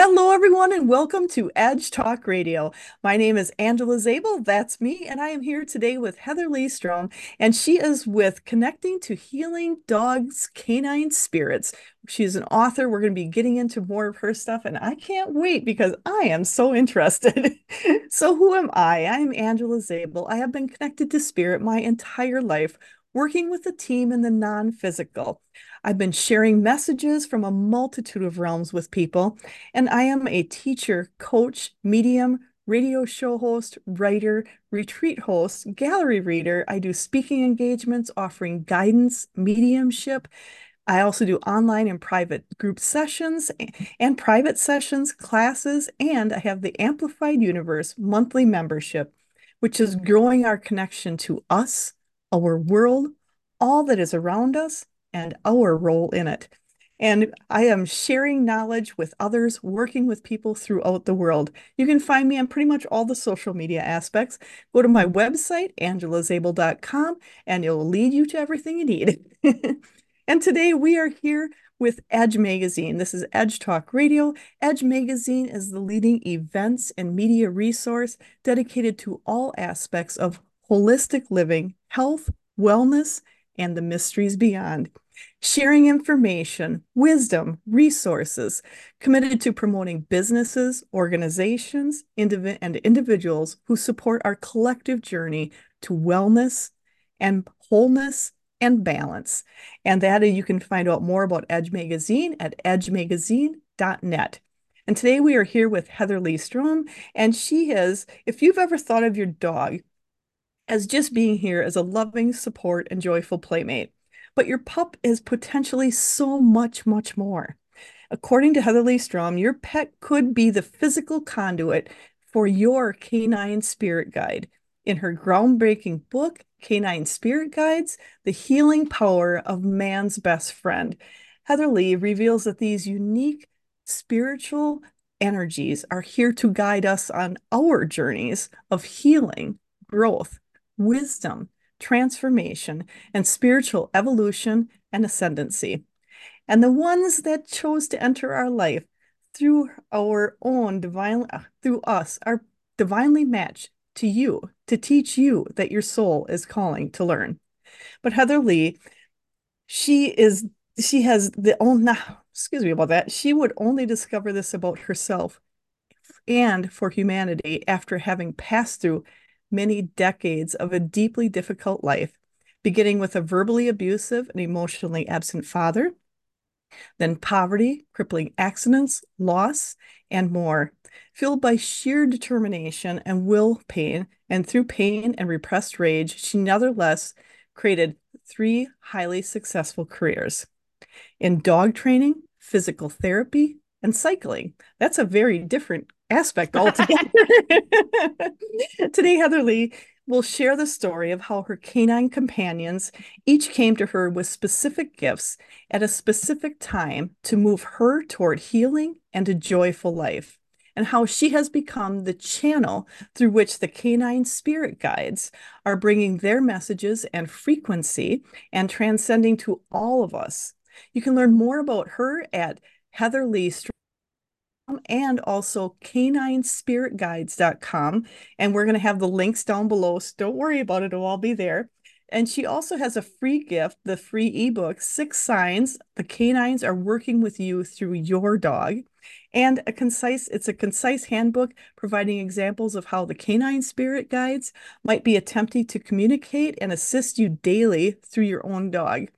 Hello, everyone, and welcome to Edge Talk Radio. My name is Angela Zabel. That's me, and I am here today with Heather Leigh Strom, and she is with Connecting to Healing Dogs Canine Spirits. She's an author. We're going to be getting into more of her stuff, and I can't wait because I am so interested. so, who am I? I am Angela Zabel. I have been connected to spirit my entire life, working with a team in the non physical. I've been sharing messages from a multitude of realms with people, and I am a teacher, coach, medium, radio show host, writer, retreat host, gallery reader. I do speaking engagements offering guidance, mediumship. I also do online and private group sessions and private sessions, classes, and I have the Amplified Universe monthly membership, which is growing our connection to us, our world, all that is around us, and our role in it. And I am sharing knowledge with others, working with people throughout the world. You can find me on pretty much all the social media aspects. Go to my website, angelazabel.com, and it'll lead you to everything you need. and today we are here with Edge Magazine. This is Edge Talk Radio. Edge Magazine is the leading events and media resource dedicated to all aspects of holistic living, health, wellness, and the mysteries beyond. Sharing information, wisdom, resources, committed to promoting businesses, organizations, indiv- and individuals who support our collective journey to wellness and wholeness and balance. And that you can find out more about Edge Magazine at edgemagazine.net. And today we are here with Heather Leigh Strom, and she is, if you've ever thought of your dog as just being here as a loving support and joyful playmate. But your pup is potentially so much, much more. According to Heather Leigh Strom, your pet could be the physical conduit for your canine spirit guide. In her groundbreaking book, Canine Spirit Guides The Healing Power of Man's Best Friend, Heather Leigh reveals that these unique spiritual energies are here to guide us on our journeys of healing, growth, wisdom, transformation, and spiritual evolution and ascendancy. And the ones that chose to enter our life through our own divine, uh, through us, are divinely matched to you to teach you that your soul is calling to learn. But Heather Leigh, she is, she has the only, excuse me about that, she would only discover this about herself and for humanity after having passed through many decades of a deeply difficult life, beginning with a verbally abusive and emotionally absent father, then poverty, crippling accidents, loss, and more. Fueled by sheer determination and will pain, and through pain and repressed rage, she nevertheless created three highly successful careers in dog training, physical therapy, and cycling. That's a very different aspect altogether. Today, Heather Leigh will share the story of how her canine companions each came to her with specific gifts at a specific time to move her toward healing and a joyful life, and how she has become the channel through which the canine spirit guides are bringing their messages and frequency and transcending to all of us. You can learn more about her at Heather Leigh and also caninespiritguides.com. And we're going to have the links down below. So don't worry about it, it'll all be there. And she also has a free gift, the free ebook, Six Signs the Canines Are Working with You Through Your Dog. And a concise, it's a concise handbook providing examples of how the canine spirit guides might be attempting to communicate and assist you daily through your own dog.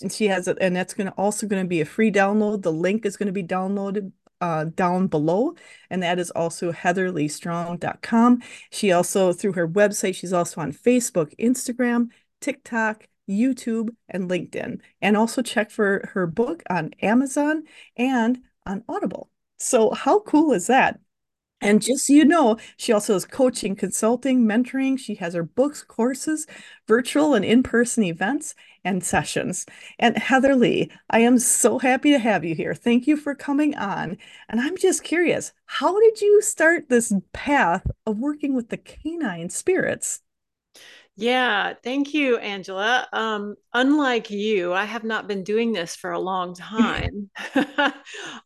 And she has it, and that's going to also going to be a free download. The link is going to be downloaded uh, down below, and that is also heatherleighstrom.com. She also, through her website, she's also on Facebook, Instagram, TikTok, YouTube, and LinkedIn. And also check for her book on Amazon and on Audible. So, how cool is that? And just so you know, she also has coaching, consulting, mentoring. She has her books, courses, virtual and in person events, and sessions. And Heather Leigh, I am so happy to have you here. Thank you for coming on. And I'm just curious, how did you start this path of working with the canine spirits? Yeah, thank you, Angela. Um, unlike you, I have not been doing this for a long time.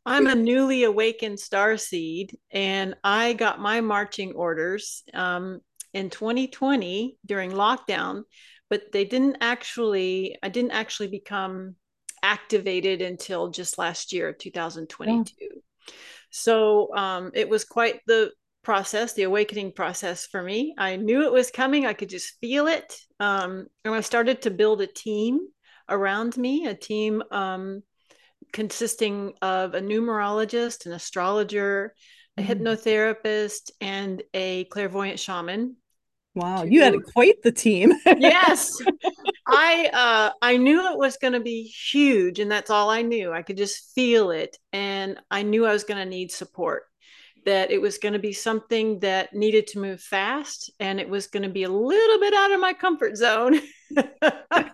I'm a newly awakened star seed, and I got my marching orders um, in 2020 during lockdown, but they didn't actually, I didn't actually become activated until just last year, 2022. So um, it was quite the process, the awakening process for me. I knew it was coming. I could just feel it. Um, and I started to build a team around me, a team um, consisting of a numerologist, an astrologer, a mm. hypnotherapist, and a clairvoyant shaman. Wow, you had quite the team. yes. I uh I knew it was going to be huge and that's all I knew. I could just feel it and I knew I was going to need support that it was going to be something that needed to move fast and it was going to be a little bit out of my comfort zone.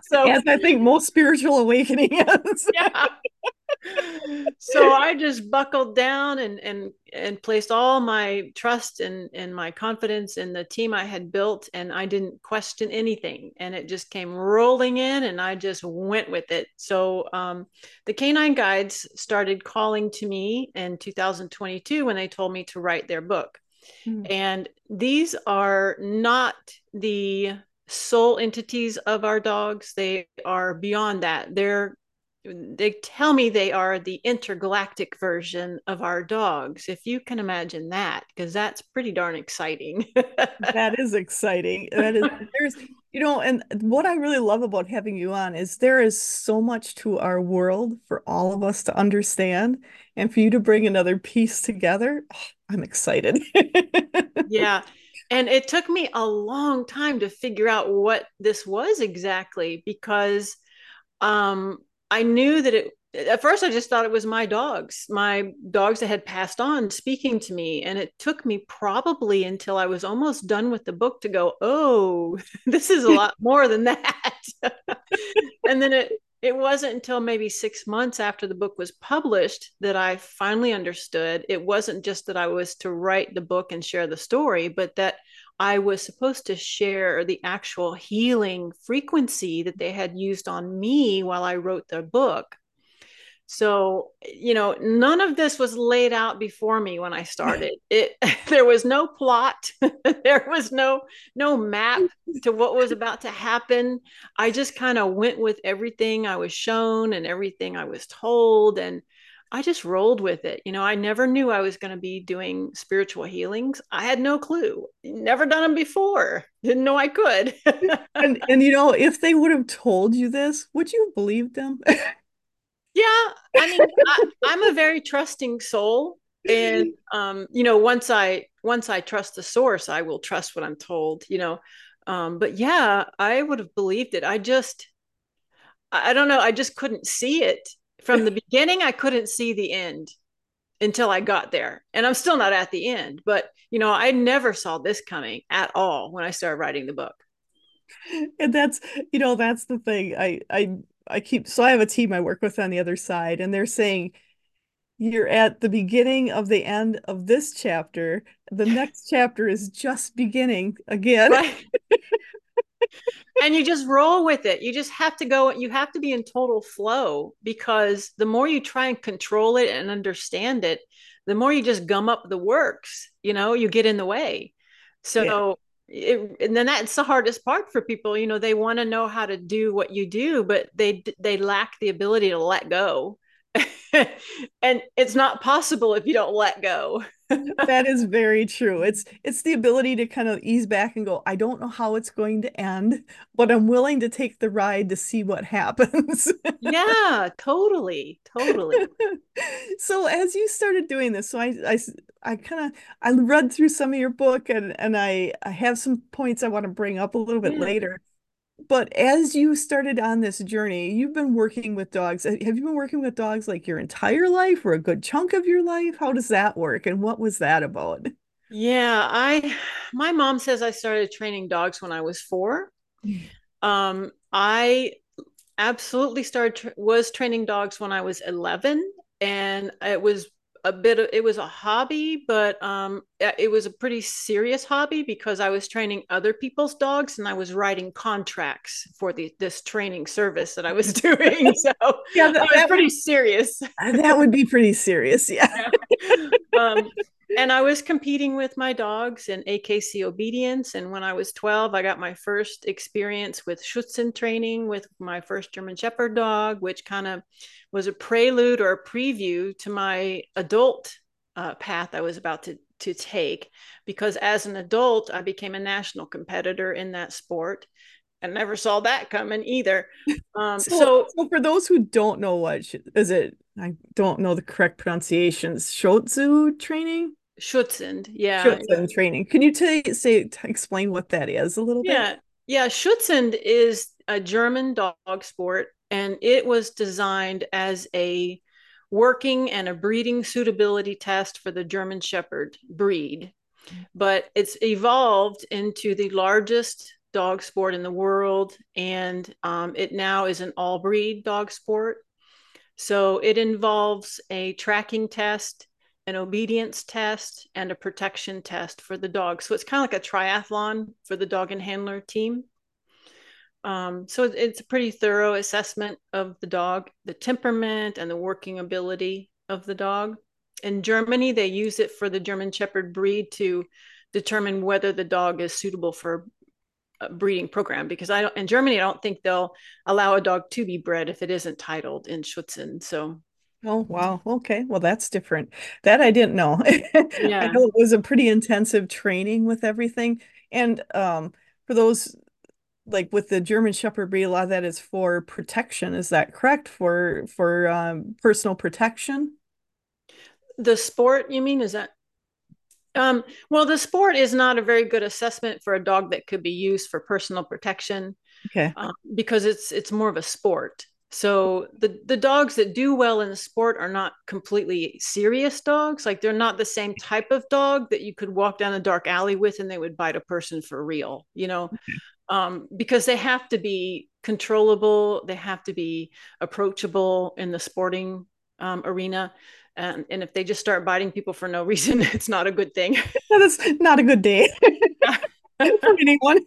so as I think most spiritual awakening is. yeah so I just buckled down and and and placed all my trust and and my confidence in the team I had built and I didn't question anything and it just came rolling in and I just went with it. So um, the canine guides started calling to me in 2022 when they told me to write their book. Mm. And these are not the soul entities of our dogs. They are beyond that. They're they tell me they are the intergalactic version of our dogs if you can imagine that because that's pretty darn exciting. That is exciting. That is there's you know and what i really love about having you on is there is so much to our world for all of us to understand and for you to bring another piece together. Oh, i'm excited. Yeah and it took me a long time to figure out what this was exactly because um I knew that it at first I just thought it was my dogs, my dogs that had passed on speaking to me. And it took me probably until I was almost done with the book to go, oh, this is a lot more than that. and then it it wasn't until maybe six months after the book was published that I finally understood it wasn't just that I was to write the book and share the story, but that I was supposed to share the actual healing frequency that they had used on me while I wrote the book. So, you know, none of this was laid out before me when I started. It there was no plot, there was no no map to what was about to happen. I just kind of went with everything I was shown and everything I was told and I just rolled with it. You know, I never knew I was going to be doing spiritual healings. I had no clue. Never done them before. Didn't know I could. and and you know, if they would have told you this, would you have believed them? yeah, I mean, I, I'm a very trusting soul, and um, you know, once I once I trust the source, I will trust what I'm told. You know, um, but yeah, I would have believed it. I just, I don't know, I just couldn't see it from the beginning i couldn't see the end until i got there. And i'm still not at the end but you know i never saw this coming at all when i started writing the book. And that's you know that's the thing. I i i keep so i have a team i work with on the other side and they're saying you're at the beginning of the end of this chapter. The next chapter is just beginning again. Right. and you just roll with it. You just have to go, you have to be in total flow because the more you try and control it and understand it, the more you just gum up the works, you know, you get in the way. So, yeah. it, and then that's the hardest part for people. You know, they want to know how to do what you do, but they, they lack the ability to let go. and it's not possible if you don't let go that is very true. It's it's the ability to kind of ease back and go, I don't know how it's going to end, but I'm willing to take the ride to see what happens. yeah, totally. Totally. so as you started doing this, so I I I kind of I read through some of your book and and I I have some points I want to bring up a little bit yeah. later but as you started on this journey, you've been working with dogs. Have you been working with dogs like your entire life or a good chunk of your life? How does that work? And what was that about? Yeah, I my mom says I started training dogs when I was 4. Um I absolutely started was training dogs when I was 11 and it was a bit of it was a hobby, but um, it was a pretty serious hobby because I was training other people's dogs and I was writing contracts for the this training service that I was doing. So yeah, that, was pretty serious. that would be pretty serious, yeah. yeah. Um, and I was competing with my dogs in AKC obedience. And when I was 12, I got my first experience with Schutzhund training with my first German Shepherd dog, which kind of was a prelude or a preview to my adult uh, path I was about to, to take. Because as an adult, I became a national competitor in that sport. I never saw that coming either. Um, so, so, so, for those who don't know what is it, I don't know the correct pronunciations. Schutzhund training. Schutzhund, yeah. Schutzhund training. Can you t- say t- explain what that is a little bit? yeah. bit? Yeah, Schutzhund is a German dog sport, and it was designed as a working and a breeding suitability test for the German Shepherd breed. But it's evolved into the largest dog sport in the world, and um, it now is an all breed dog sport. So it involves a tracking test an obedience test and a protection test for the dog. So it's kind of like a triathlon for the dog and handler team. Um, so it's a pretty thorough assessment of the dog, the temperament and the working ability of the dog. In Germany, they use it for the German Shepherd breed to determine whether the dog is suitable for a breeding program. Because I don't in Germany, I don't think they'll allow a dog to be bred if it isn't titled in Schutzhund. So Oh, wow. Okay. Well, that's different. That I didn't know. Yeah. I know it was a pretty intensive training with everything. And um, for those like with the German Shepherd breed, a lot of that is for protection. Is that correct? For for um, personal protection? The sport, you mean? Is that um, well, the sport is not a very good assessment for a dog that could be used for personal protection. Okay. Um, because it's it's more of a sport. So the the dogs that do well in the sport are not completely serious dogs. Like they're not the same type of dog that you could walk down a dark alley with and they would bite a person for real, you know, um, because they have to be controllable. They have to be approachable in the sporting um, arena. And, and if they just start biting people for no reason, it's not a good thing. That's not a good day for anyone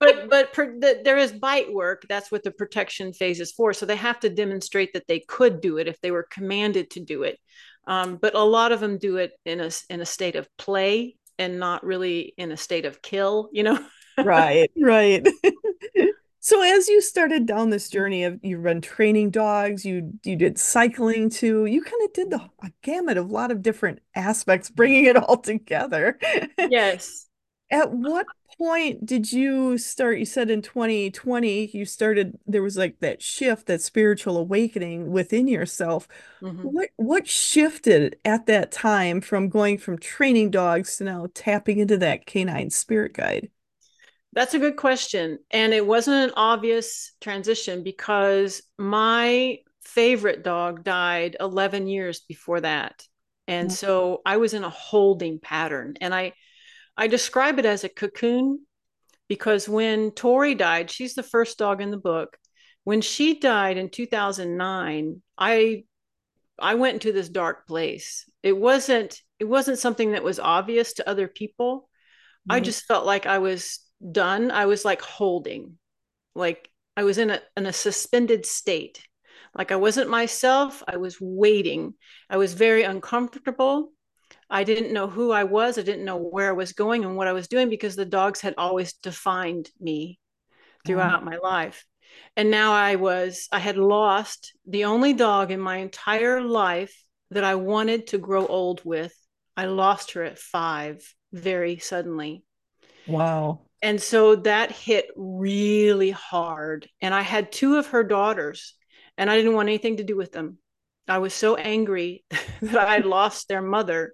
but but per, the, there is bite work. That's what the protection phase is for. So they have to demonstrate that they could do it if they were commanded to do it. Um, but a lot of them do it in a in a state of play and not really in a state of kill. You know. right. Right. So as you started down this journey of you've been training dogs, you you did cycling too. You kind of did the gamut of a lot of different aspects, bringing it all together. Yes. At what point did you start? You said in 2020, you started, there was like that shift, that spiritual awakening within yourself. Mm-hmm. What what shifted at that time from going from training dogs to now tapping into that canine spirit guide? That's a good question. And it wasn't an obvious transition because my favorite dog died 11 years before that. And mm-hmm. so I was in a holding pattern. And I I describe it as a cocoon because when Tori died, she's the first dog in the book. When she died in 2009, I I went into this dark place. It wasn't it wasn't something that was obvious to other people. Mm-hmm. I just felt like I was done. I was like holding. Like I was in a in a suspended state. Like I wasn't myself. I was waiting. I was very uncomfortable. I didn't know who I was. I didn't know where I was going and what I was doing because the dogs had always defined me throughout mm. my life. And now I was, I had lost the only dog in my entire life that I wanted to grow old with. I lost her at five very suddenly. Wow. And so that hit really hard. And I had two of her daughters, and I didn't want anything to do with them. I was so angry that I had lost their mother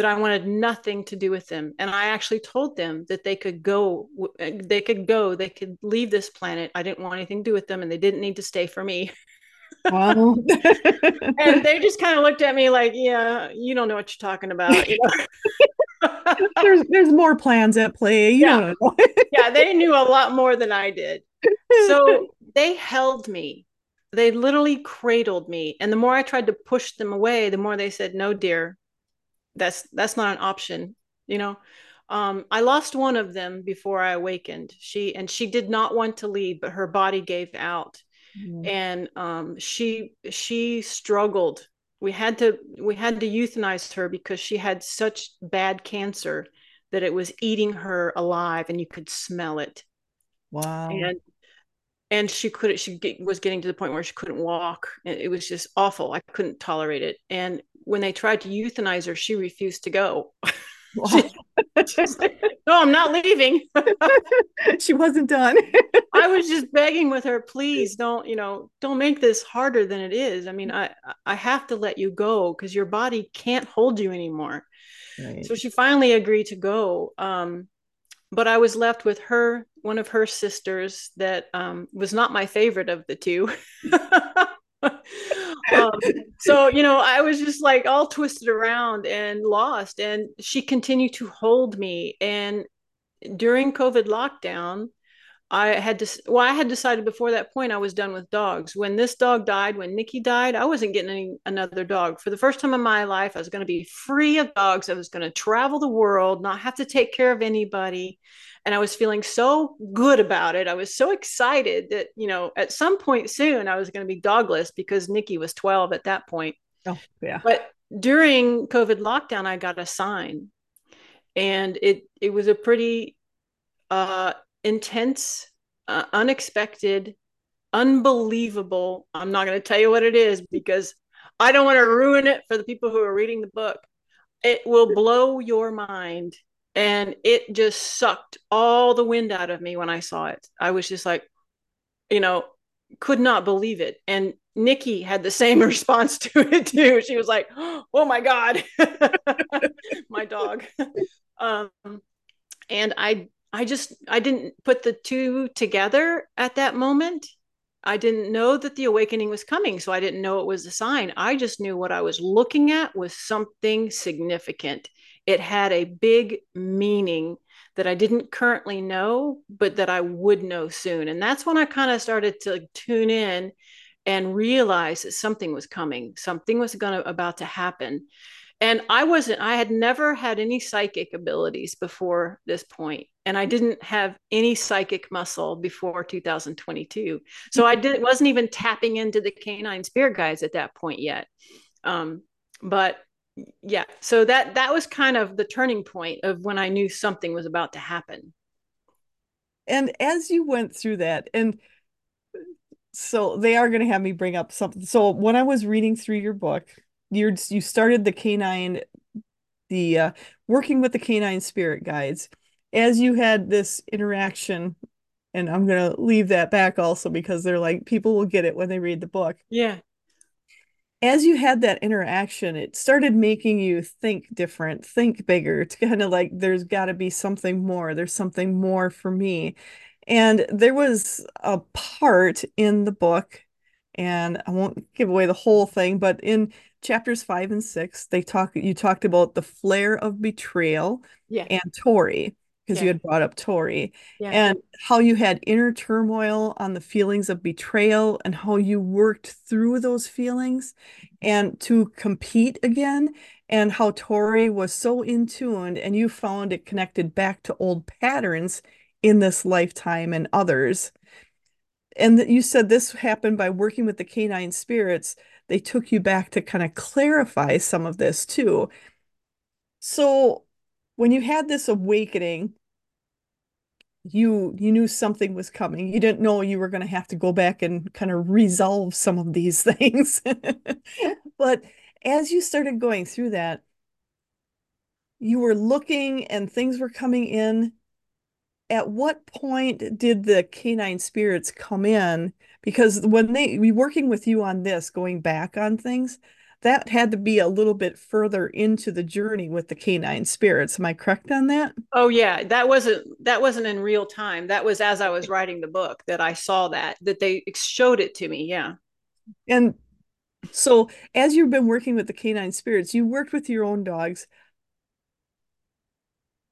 that I wanted nothing to do with them. And I actually told them that they could go, uh, they could go, they could leave this planet. I didn't want anything to do with them and they didn't need to stay for me. Wow. and they just kind of looked at me like, yeah, you don't know what you're talking about. You know? there's there's more plans at play. You yeah. yeah, they knew a lot more than I did. So they held me they literally cradled me. And the more I tried to push them away, the more they said, "No, dear, that's that's not an option." You know. Um, I lost one of them before I awakened. She and she did not want to leave, but her body gave out, mm. and um, she she struggled. We had to we had to euthanize her because she had such bad cancer that it was eating her alive, and you could smell it. Wow. And and she couldn't she get, was getting to the point where she couldn't walk it was just awful i couldn't tolerate it and when they tried to euthanize her she refused to go no, I'm not leaving. she wasn't done. I was just begging with her, please don't, you know, don't make this harder than it is. I mean, I I have to let you go because your body can't hold you anymore. Right. So she finally agreed to go. Um, but I was left with her, one of her sisters that um, was not my favorite of the two um, so you know i was just like all twisted around and lost and she continued to hold me and during covid lockdown i had to well i had decided before that point i was done with dogs. When this dog died when nikki died i wasn't getting any, another dog. For the first time in my life i was going to be free of dogs. I was going to travel the world not have to take care of anybody and I was feeling so good about it. I was so excited that, you know, at some point soon I was going to be dogless because Nikki was 12 at that point. Oh, yeah. But during COVID lockdown, I got a sign and it, it was a pretty uh, intense, uh, unexpected, unbelievable. I'm not going to tell you what it is because I don't want to ruin it for the people who are reading the book. It will blow your mind and it just sucked all the wind out of me when I saw it. I was just like, you know, could not believe it. And Nikki had the same response to it too. She was like, "Oh my god, my dog." Um, and I, I just, I didn't put the two together at that moment. I didn't know that the awakening was coming, so I didn't know it was a sign. I just knew what I was looking at was something significant it had a big meaning that I didn't currently know, but that I would know soon. And that's when I kind of started to tune in and realize that something was coming, something was going to about to happen. And I wasn't, I had never had any psychic abilities before this point, and I didn't have any psychic muscle before 2022. So I didn't wasn't even tapping into the canine spirit guides at that point yet. Um, but yeah so that that was kind of the turning point of when i knew something was about to happen. And as you went through that and so they are going to have me bring up something so when i was reading through your book you you started the canine the uh, working with the canine spirit guides. As you had this interaction and i'm going to leave that back also because they're like people will get it when they read the book. Yeah as you had that interaction, it started making you think different, think bigger, to kind of like, there's got to be something more. There's something more for me. And there was a part in the book, and I won't give away the whole thing, but in chapters five and six, they talk, you talked about the flare of betrayal yeah. and Tori because yeah. you had brought up Tori yeah. and how you had inner turmoil on the feelings of betrayal and how you worked through those feelings and to compete again and how Tori was so in tune and you found it connected back to old patterns in this lifetime and others. And that you said this happened by working with the canine spirits. They took you back to kind of clarify some of this too. So when you had this awakening you you knew something was coming. You didn't know you were going to have to go back and kind of resolve some of these things. But as you started going through that you were looking and things were coming in. At what point did the canine spirits come in? Because when they be working with you on this going back on things that had to be a little bit further into the journey with the canine spirits. Am i correct on that? Oh yeah that wasn't that wasn't in real time. That was as i was writing the book that i saw that that they showed it to me yeah. And so as you've been working with the canine spirits you worked with your own dogs.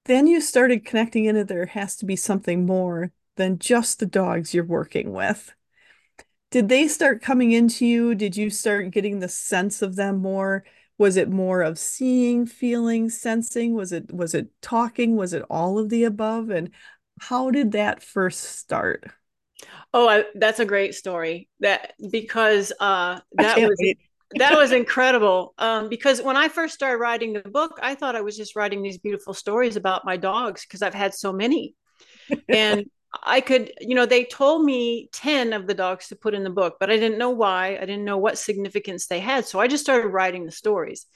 Then you started connecting into there has to be something more than just the dogs you're working with did they start coming into you? Did you start getting the sense of them more? Was it more of seeing, feeling, sensing? Was it was it talking? Was it all of the above? And how did that first start? Oh, I, that's a great story. That because uh, that was wait. that was incredible. Um, because when I first started writing the book, I thought I was just writing these beautiful stories about my dogs because I've had so many, and I could, you know, they told me 10 of the dogs to put in the book, but I didn't know why. I didn't know what significance they had. So I just started writing the stories.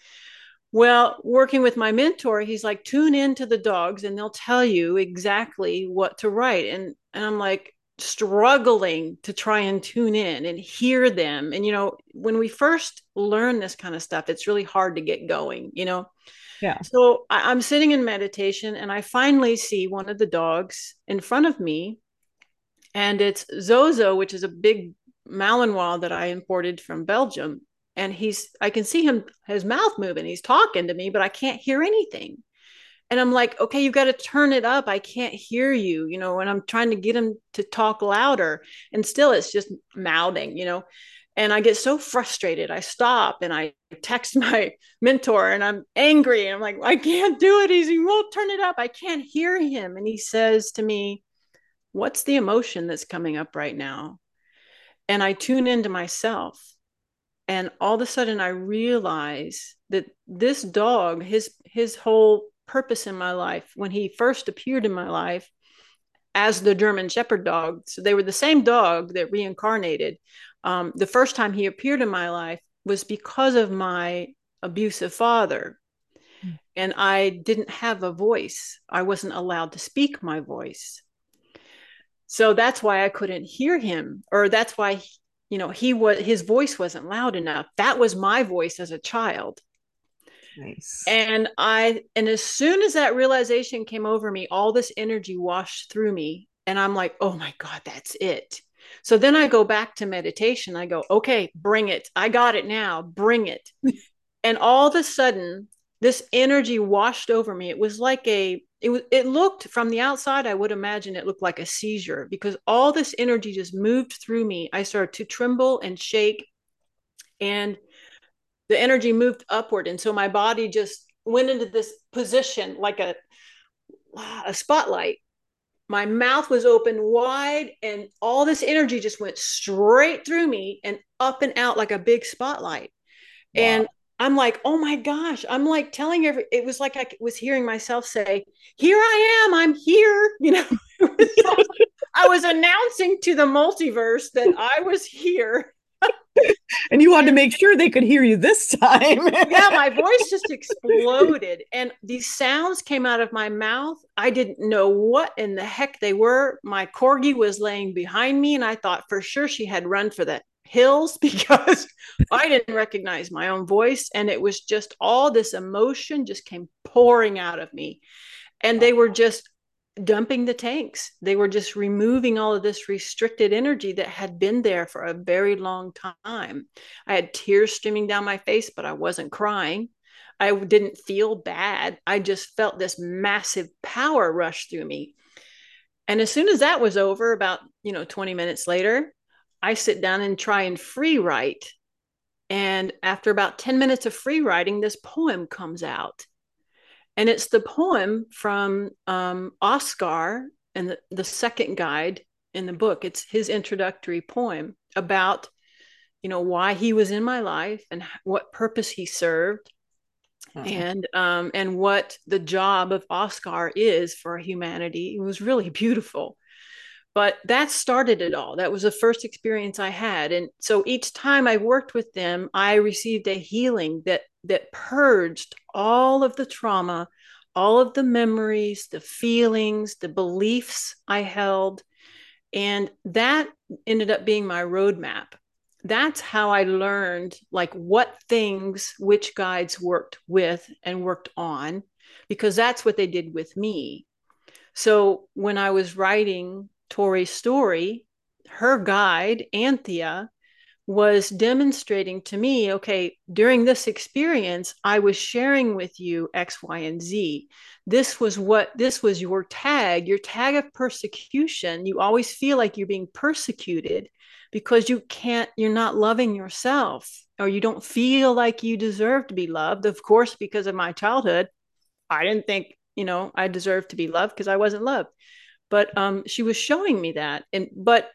Well, working with my mentor, he's like, tune in to the dogs and they'll tell you exactly what to write. And, and I'm like, struggling to try and tune in and hear them. And, you know, when we first learn this kind of stuff, it's really hard to get going, you know? Yeah. So I, I'm sitting in meditation and I finally see one of the dogs in front of me. And it's Zozo, which is a big Malinois that I imported from Belgium. And he's, I can see him, his mouth moving. He's talking to me, but I can't hear anything. And I'm like, okay, you've got to turn it up. I can't hear you, you know, and I'm trying to get him to talk louder. And still it's just mouthing, you know and I get so frustrated. I stop and I text my mentor and I'm angry. I'm like, I can't do it. He's, he won't turn it up. I can't hear him. And he says to me, What's the emotion that's coming up right now? And I tune into myself. And all of a sudden I realize that this dog, his his whole purpose in my life, when he first appeared in my life, as the German Shepherd dog. So they were the same dog that reincarnated, um, the first time he appeared in my life was because of my abusive father. Mm. And I didn't have a voice. I wasn't allowed to speak my voice. So that's why I couldn't hear him, or that's why, you know, he was his voice wasn't loud enough. That was my voice as a child. Nice. And I, and as soon as that realization came over me, all this energy washed through me. And I'm like, oh my God, that's it. So then I go back to meditation. I go, okay, bring it. I got it now. Bring it. and all of a sudden, this energy washed over me. It was like a, it was, it looked from the outside, I would imagine it looked like a seizure because all this energy just moved through me. I started to tremble and shake, and the energy moved upward. And so my body just went into this position like a, a spotlight my mouth was open wide and all this energy just went straight through me and up and out like a big spotlight. Wow. and i'm like oh my gosh. I'm like telling every it was like i was hearing myself say here i am. I'm here. You know i was announcing to the multiverse that i was here and you wanted to make sure they could hear you this time. yeah, my voice just exploded. And these sounds came out of my mouth. I didn't know what in the heck they were. My corgi was laying behind me, and I thought for sure she had run for the hills because I didn't recognize my own voice. And it was just all this emotion just came pouring out of me. And they were just dumping the tanks. They were just removing all of this restricted energy that had been there for a very long time. I had tears streaming down my face, but I wasn't crying. I didn't feel bad. I just felt this massive power rush through me. And as soon as that was over, about, you know, 20 minutes later, I sit down and try and free write. And after about 10 minutes of free writing, this poem comes out and it's the poem from um, Oscar and the, the second guide in the book. It's his introductory poem about, you know, why he was in my life and what purpose he served, uh-huh. and um, and what the job of Oscar is for humanity. It was really beautiful. But that started it all. That was the first experience I had, and so each time I worked with them, I received a healing that that purged all of the trauma, all of the memories, the feelings, the beliefs I held. And that ended up being my roadmap. That's how I learned like what things which guides worked with and worked on, because that's what they did with me. So when I was writing Tori's story, her guide, Anthea, was demonstrating to me okay, during this experience, I was sharing with you X, Y, and Z. This was what this was your tag, your tag of persecution. You always feel like you're being persecuted because you can't, you're not loving yourself or you don't feel like you deserve to be loved. Of course, because of my childhood, I didn't think, you know, I deserved to be loved because I wasn't loved. But um, she was showing me that. And, but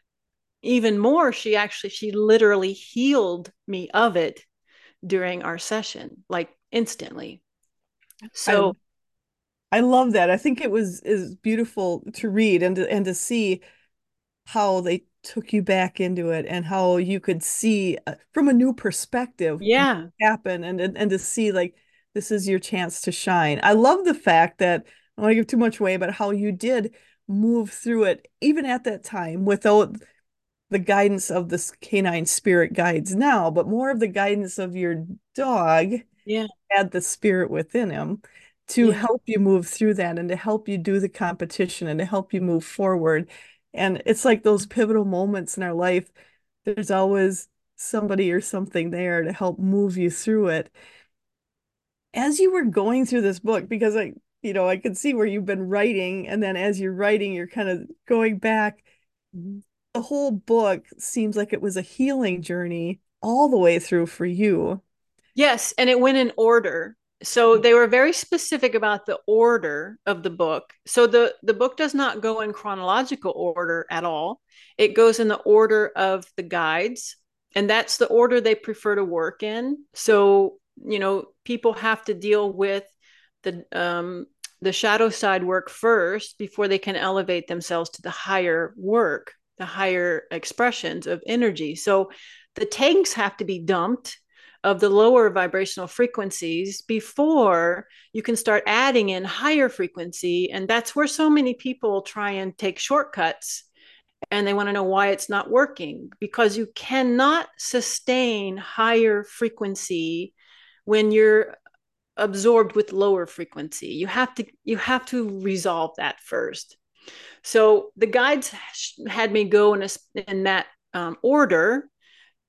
even more she actually she literally healed me of it during our session like instantly. So I, I love that. I think it was is beautiful to read and to, and to see how they took you back into it and how you could see uh, from a new perspective yeah. happen and, and and to see like this is your chance to shine. I love the fact that i don't want to give too much away but how you did move through it even at that time without the guidance of this canine spirit guides now, but more of the guidance of your dog yeah had the spirit within him to yeah. help you move through that and to help you do the competition and to help you move forward. And it's like those pivotal moments in our life. There's always somebody or something there to help move you through it. As you were going through this book, because I, you know, I could see where you've been writing, and then as you're writing, you're kind of going back. Mm-hmm. The whole book seems like it was a healing journey all the way through for you. Yes, and it went in order. So they were very specific about the order of the book. So the the book does not go in chronological order at all. It goes in the order of the guides, and that's the order they prefer to work in. So, you know, people have to deal with the um the shadow side work first before they can elevate themselves to the higher work the higher expressions of energy. So the tanks have to be dumped of the lower vibrational frequencies before you can start adding in higher frequency. And that's where so many people try and take shortcuts and they want to know why it's not working because you cannot sustain higher frequency when you're absorbed with lower frequency you have to you have to resolve that first so the guides had me go in, a, in that um, order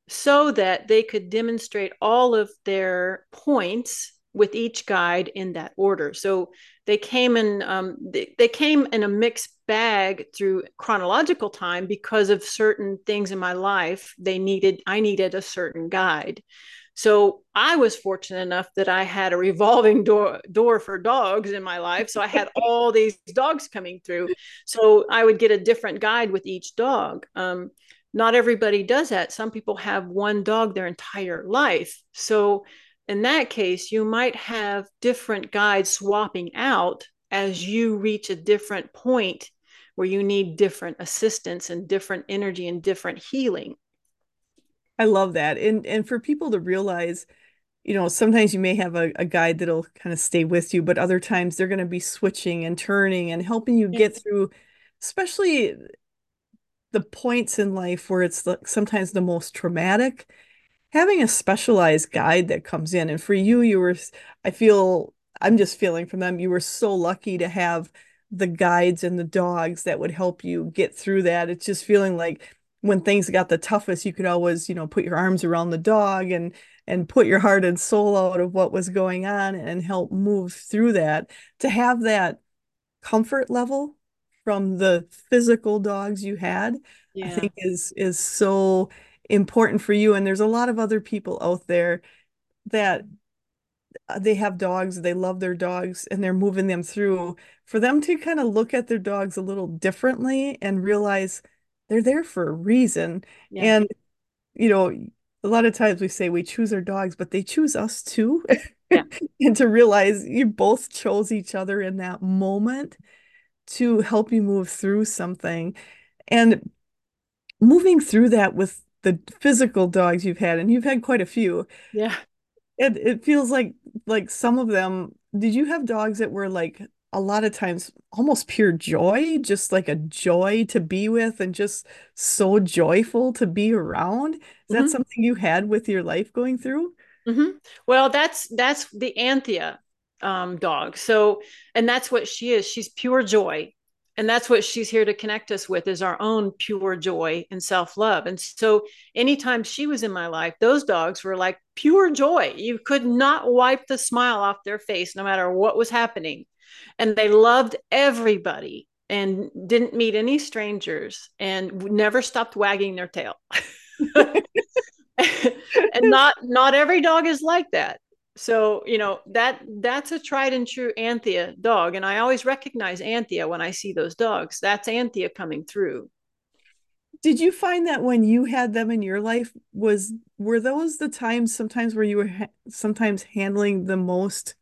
so that they could demonstrate all of their points with each guide in that order. So they came in um, they, they came in a mixed bag through chronological time because of certain things in my life. They needed I needed a certain guide. So I was fortunate enough that I had a revolving door door for dogs in my life. So I had all these dogs coming through. So I would get a different guide with each dog. Um, not everybody does that. Some people have one dog their entire life. So in that case, you might have different guides swapping out as you reach a different point where you need different assistance and different energy and different healing. I love that. And and for people to realize, you know, sometimes you may have a, a guide that'll kind of stay with you, but other times they're going to be switching and turning and helping you get mm-hmm. through, especially the points in life where it's the, sometimes the most traumatic. Having a specialized guide that comes in, and for you, you were, I feel, I'm just feeling from them, you were so lucky to have the guides and the dogs that would help you get through that. It's just feeling like when things got the toughest, you could always, you know, put your arms around the dog and and put your heart and soul out of what was going on and help move through that. To have that comfort level from the physical dogs you had, yeah. I think is is so important for you. And there's a lot of other people out there that uh, they have dogs, they love their dogs, and they're moving them through. For them to kind of look at their dogs a little differently and realize they're there for a reason. Yeah. And, you know, a lot of times we say we choose our dogs, but they choose us too. Yeah. and to realize you both chose each other in that moment to help you move through something. And moving through that with the physical dogs you've had, and you've had quite a few. Yeah. It it feels like like some of them, did you have dogs that were like a lot of times almost pure joy, just like a joy to be with and just so joyful to be around. Is mm-hmm. that something you had with your life going through? Mm-hmm. Well, that's that's the Anthea um, dog. So, and that's what she is. She's pure joy. and that's what she's here to connect us with is our own pure joy and self-love and so anytime she was in my life those dogs were like pure joy you could not wipe the smile off their face no matter what was happening and they loved everybody and didn't meet any strangers and never stopped wagging their tail. And not not every dog is like that. So you know that that's a tried and true anthea dog. And i always recognize anthea when i see those dogs. That's anthea coming through. Did you find that when you had them in your life was were those the times sometimes where you were ha- sometimes handling the most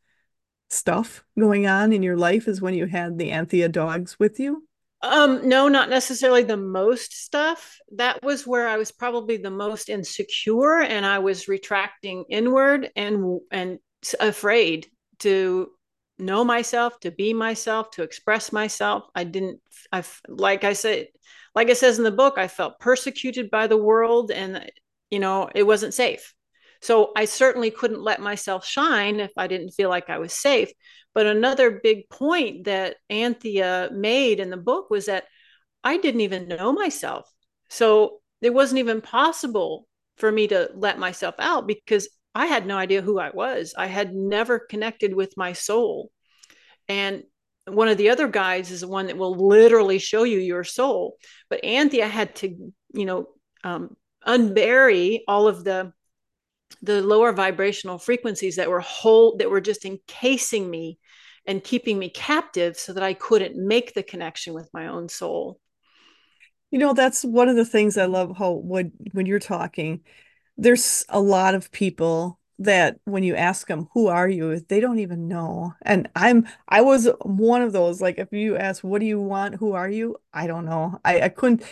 stuff going on in your life is when you had the anthea dogs with you um, no, not necessarily the most stuff. That was where I was probably the most insecure and I was retracting inward and and afraid to know myself, to be myself, to express myself. I didn't I like I said like it says in the book, I felt persecuted by the world and you know, it wasn't safe. So I certainly couldn't let myself shine if I didn't feel like I was safe. But another big point that Anthea made in the book was that I didn't even know myself. So it wasn't even possible for me to let myself out because I had no idea who I was. I had never connected with my soul. And one of the other guides is the one that will literally show you your soul. But Anthea had to, you know, um, unbury all of the the lower vibrational frequencies that were hold that were just encasing me and keeping me captive so that I couldn't make the connection with my own soul. You know, that's one of the things I love how when when you're talking, there's a lot of people that when you ask them who are you? they don't even know. And i'm i was one of those like if you ask what do you want? Who are you? I don't know. I, I couldn't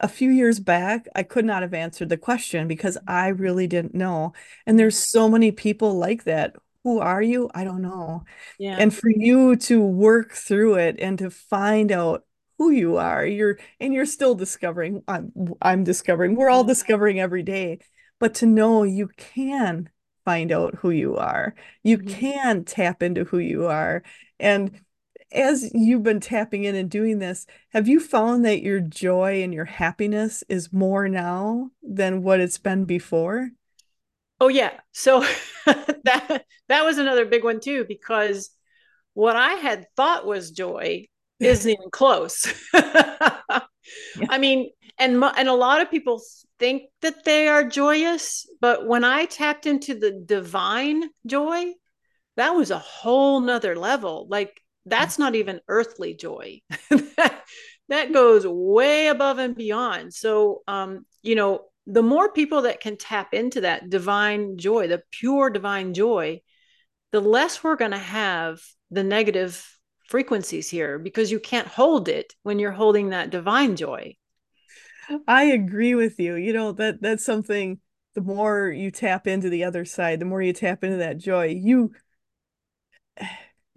a few years back, I could not have answered the question because I really didn't know. And there's so many people like that. Who are you? I don't know. Yeah. And for you to work through it and to find out who you are, you're and you're still discovering. I'm I'm discovering. We're all discovering every day. But to know you can find out who you are. You mm-hmm. can tap into who you are. And as you've been tapping in and doing this, have you found that your joy and your happiness is more now than what it's been before? Oh yeah. So that that was another big one too because what I had thought was joy isn't even close. yeah. I mean, and and a lot of people think that they are joyous, but when I tapped into the divine joy, that was a whole nother level. Like that's not even earthly joy. That goes way above and beyond. So um you know the more people that can tap into that divine joy the pure divine joy the less we're going to have the negative frequencies here because you can't hold it when you're holding that divine joy. I agree with you. You know that that's something the more you tap into the other side the more you tap into that joy you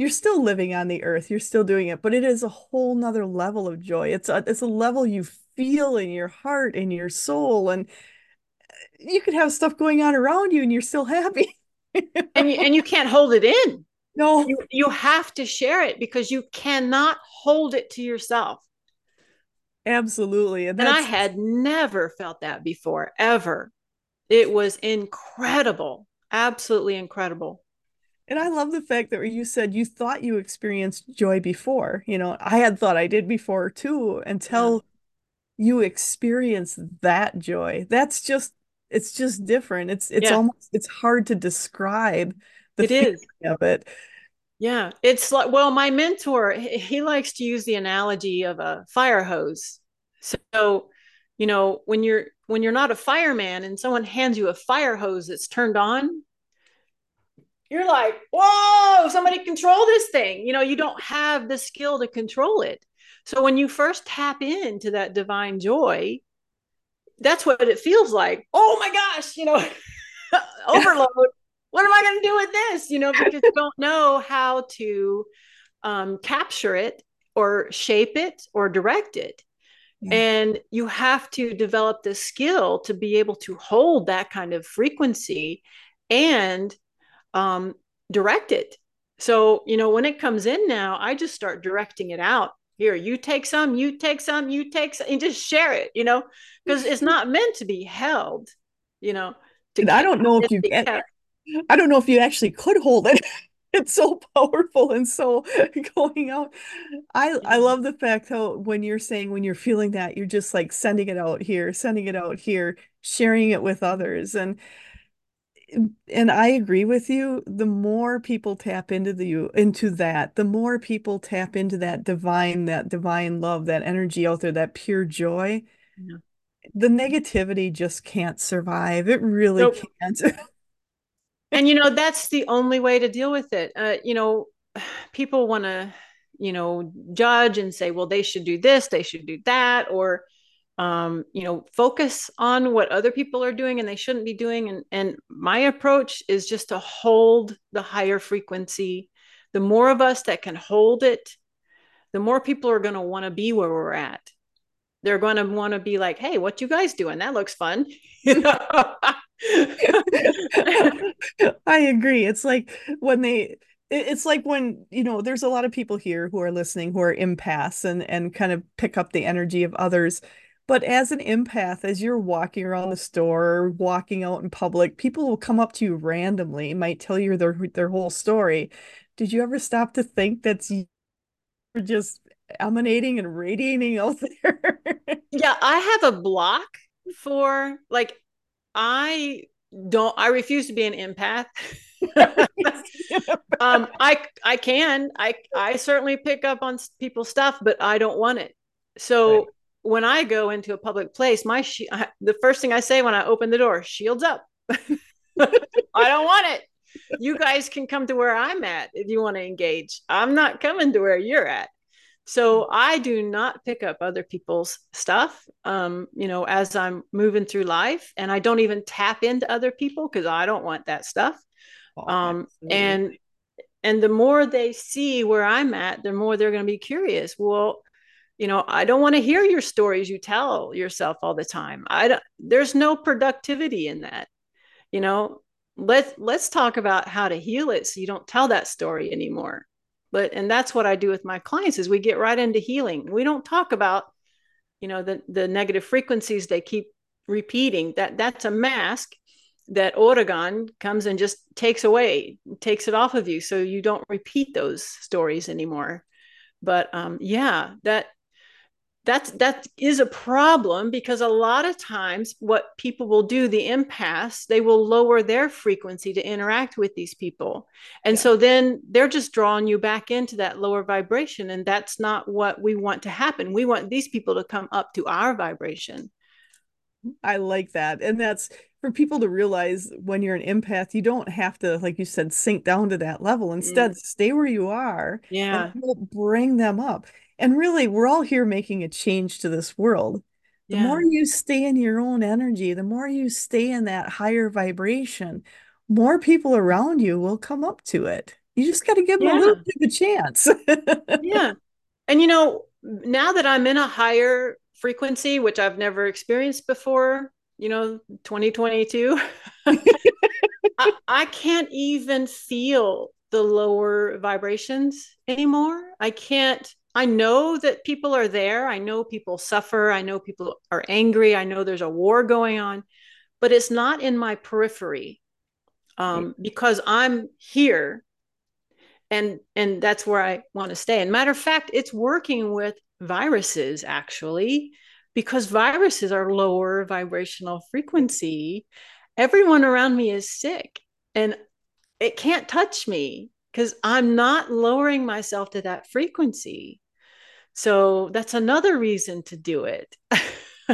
you're still living on the earth you're still doing it but it is a whole nother level of joy. It's a it's a level you feel in your heart in your soul and eh, you could have stuff going on around you and you're still happy and you, and you can't hold it in. No. You, you have to share it because you cannot hold it to yourself. Absolutely and, and i had never felt that before ever. It was incredible absolutely incredible and I love the fact that you said you thought you experienced joy before. You know, I had thought I did before too until yeah. you experience that joy. That's just it's just different. It's it's yeah. almost it's hard to describe the it is of it. Yeah, it's like well, my mentor he likes to use the analogy of a fire hose. So, you know, when you're when you're not a fireman and someone hands you a fire hose that's turned on, you're like, whoa, somebody control this thing. You know, you don't have the skill to control it. So when you first tap into that divine joy, that's what it feels like. Oh my gosh, you know, overload. what am I going to do with this? You know, because you don't know how to um, capture it or shape it or direct it. Yeah. And you have to develop the skill to be able to hold that kind of frequency and um, direct it. So, you know, when it comes in now, I just start directing it out. here you take some you take some you take some and just share it you know because it's not meant to be held you know i don't know if you get i don't know if you actually could hold it. It's so powerful and so going out. I i love the fact how when you're saying when you're feeling that you're just like sending it out here sending it out here sharing it with others. And and I agree with you. The more people tap into the into that, the more people tap into that divine, that divine love, that energy out there, that pure joy. Yeah. The negativity just can't survive. It really nope. can't. and you know that's the only way to deal with it. Uh, you know, people want to, you know, judge and say, well, they should do this, they should do that, or um, you know, focus on what other people are doing and they shouldn't be doing. And, and my approach is just to hold the higher frequency. The more of us that can hold it, the more people are going to want to be where we're at. They're going to want to be like, hey, what you guys doing? That looks fun. I agree. It's like when they it's like when you know there's a lot of people here who are listening who are empaths and and kind of pick up the energy of others but as an empath, as you're walking around the store, walking out in public, people will come up to you randomly, might tell you their their whole story. Did you ever stop to think that's just emanating and radiating out there? yeah, I have a block for like I don't I refuse to be an empath. um I I can. I I certainly pick up on people's stuff, but I don't want it. So right when I go into a public place, my she- I, the first thing I say when I open the door, shields up. I don't want it. You guys can come to where I'm at if you want to engage. I'm not coming to where you're at. So I do not pick up other people's stuff, um, you know, as I'm moving through life, and I don't even tap into other people because I don't want that stuff. Oh, um, and and the more they see where I'm at, the more they're going to be curious. Well, you know i don't want to hear your stories you tell yourself all the time. I don't there's no productivity in that you know? Let's let's talk about how to heal it so you don't tell that story anymore. But and that's what i do with my clients is we get right into healing. We don't talk about you know the the negative frequencies they keep repeating. That that's a mask that Oregon comes and just takes away, takes it off of you, so you don't repeat those stories anymore. But um, yeah, that that's that is a problem because a lot of times what people will do the empaths they will lower their frequency to interact with these people. And yeah. so then they're just drawing you back into that lower vibration and that's not what we want to happen. We want these people to come up to our vibration. I like that. And that's for people to realize when you're an empath you don't have to like you said sink down to that level. Instead mm. stay where you are yeah. bring them up and really, we're all here making a change to this world. The yeah. more you stay in your own energy, the more you stay in that higher vibration, more people around you will come up to it. You just got to give them yeah. a little bit of a chance. yeah. And you know, now that I'm in a higher frequency, which I've never experienced before, you know, 2022, I, I can't even feel the lower vibrations anymore. I can't I know that people are there. I know people suffer. I know people are angry. I know there's a war going on, but it's not in my periphery um, because I'm here, and and that's where I want to stay. And matter of fact, it's working with viruses actually, because viruses are lower vibrational frequency. Everyone around me is sick, and it can't touch me because I'm not lowering myself to that frequency. So that's another reason to do it.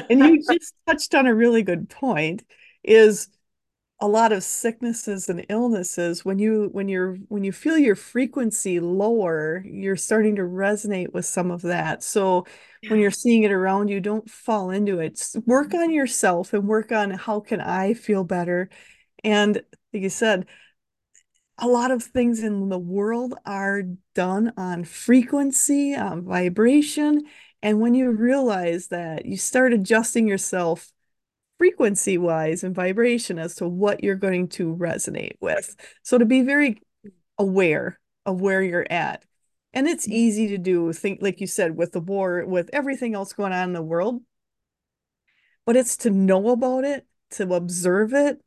and you just touched on a really good point is a lot of sicknesses and illnesses when you when you're when you feel your frequency lower you're starting to resonate with some of that so yeah. when you're seeing it around you don't fall into it work mm-hmm. on yourself and work on how can i feel better and like you said a lot of things in the world are done on frequency, on vibration. And when you realize that, you start adjusting yourself frequency wise and vibration as to what you're going to resonate with. So to be very aware of where you're at. And it's mm-hmm. easy to do, think like you said, with the war, with everything else going on in the world. But it's to know about it, to observe it,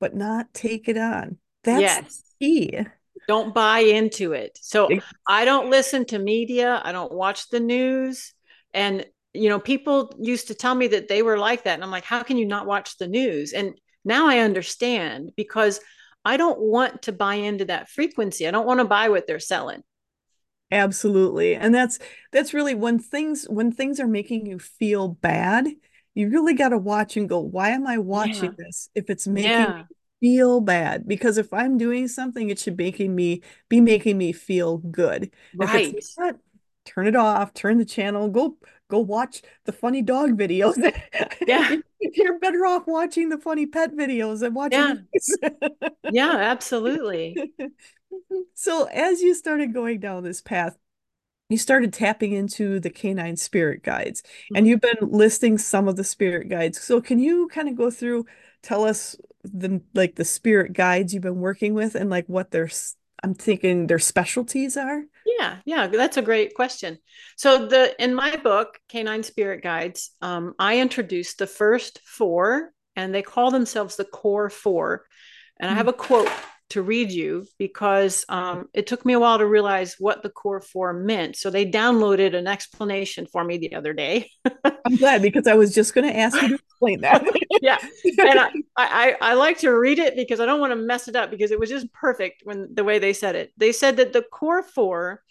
but not take it on. That's yes. key. Don't buy into it. So I don't listen to media. I don't watch the news. And, you know, people used to tell me that they were like that. And I'm like, how can you not watch the news? And now I understand because I don't want to buy into that frequency. I don't want to buy what they're selling. Absolutely. And that's that's really when things when things are making you feel bad, you really got to watch and go, why am I watching yeah. this if it's making yeah. me feel bad? Because if I'm doing something, it should making me be making me feel good. Right. Not, turn it off, turn the channel, go go watch the funny dog videos. Yeah. You're better off watching the funny pet videos than watching Yeah, yeah absolutely. so as you started going down this path, you started tapping into the canine spirit guides mm-hmm. and you've been listing some of the spirit guides so can you kind of go through tell us the like the spirit guides you've been working with and like what their i'm thinking their specialties are? Yeah yeah that's a great question. So the in my book canine spirit guides um, i introduced the first four and they call themselves the core four. And mm-hmm. i have a quote to read you because um, it took me a while to realize what the core four meant. So they downloaded an explanation for me the other day. I'm glad because I was just going to ask you to explain that. yeah, and I, I I like to read it because I don't want to mess it up because it was just perfect when the way they said it. They said that the core four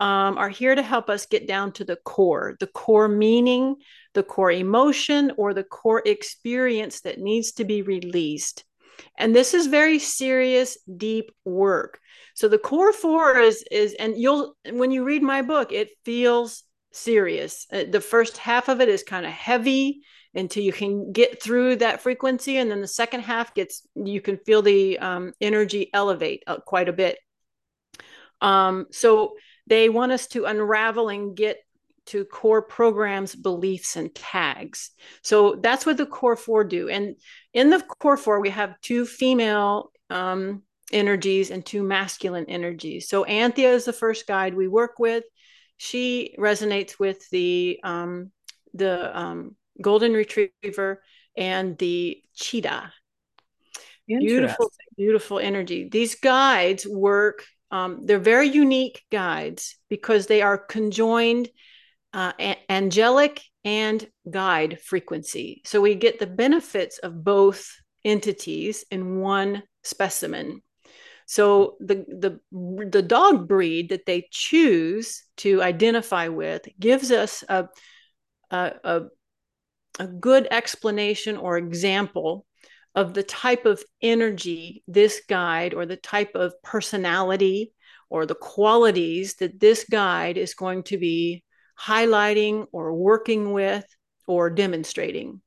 um, are here to help us get down to the core, the core meaning, the core emotion, or the core experience that needs to be released. And this is very serious, deep work. So the core four is is, and you'll when you read my book, it feels serious. Uh, the first half of it is kind of heavy until you can get through that frequency, and then the second half gets you can feel the um, energy elevate uh, quite a bit. Um, so they want us to unravel and get to core programs, beliefs, and tags. So that's what the core four do. And in the core four, we have two female um, energies and two masculine energies. So Anthea is the first guide we work with. She resonates with the um, the um, golden retriever and the cheetah. Beautiful, beautiful energy. These guides work. Um, they're very unique guides because they are conjoined uh, a- angelic and guide frequency. So we get the benefits of both entities in one specimen. So the the the dog breed that they choose to identify with gives us a a, a, a good explanation or example of the type of energy this guide or the type of personality or the qualities that this guide is going to be highlighting or working with or demonstrating.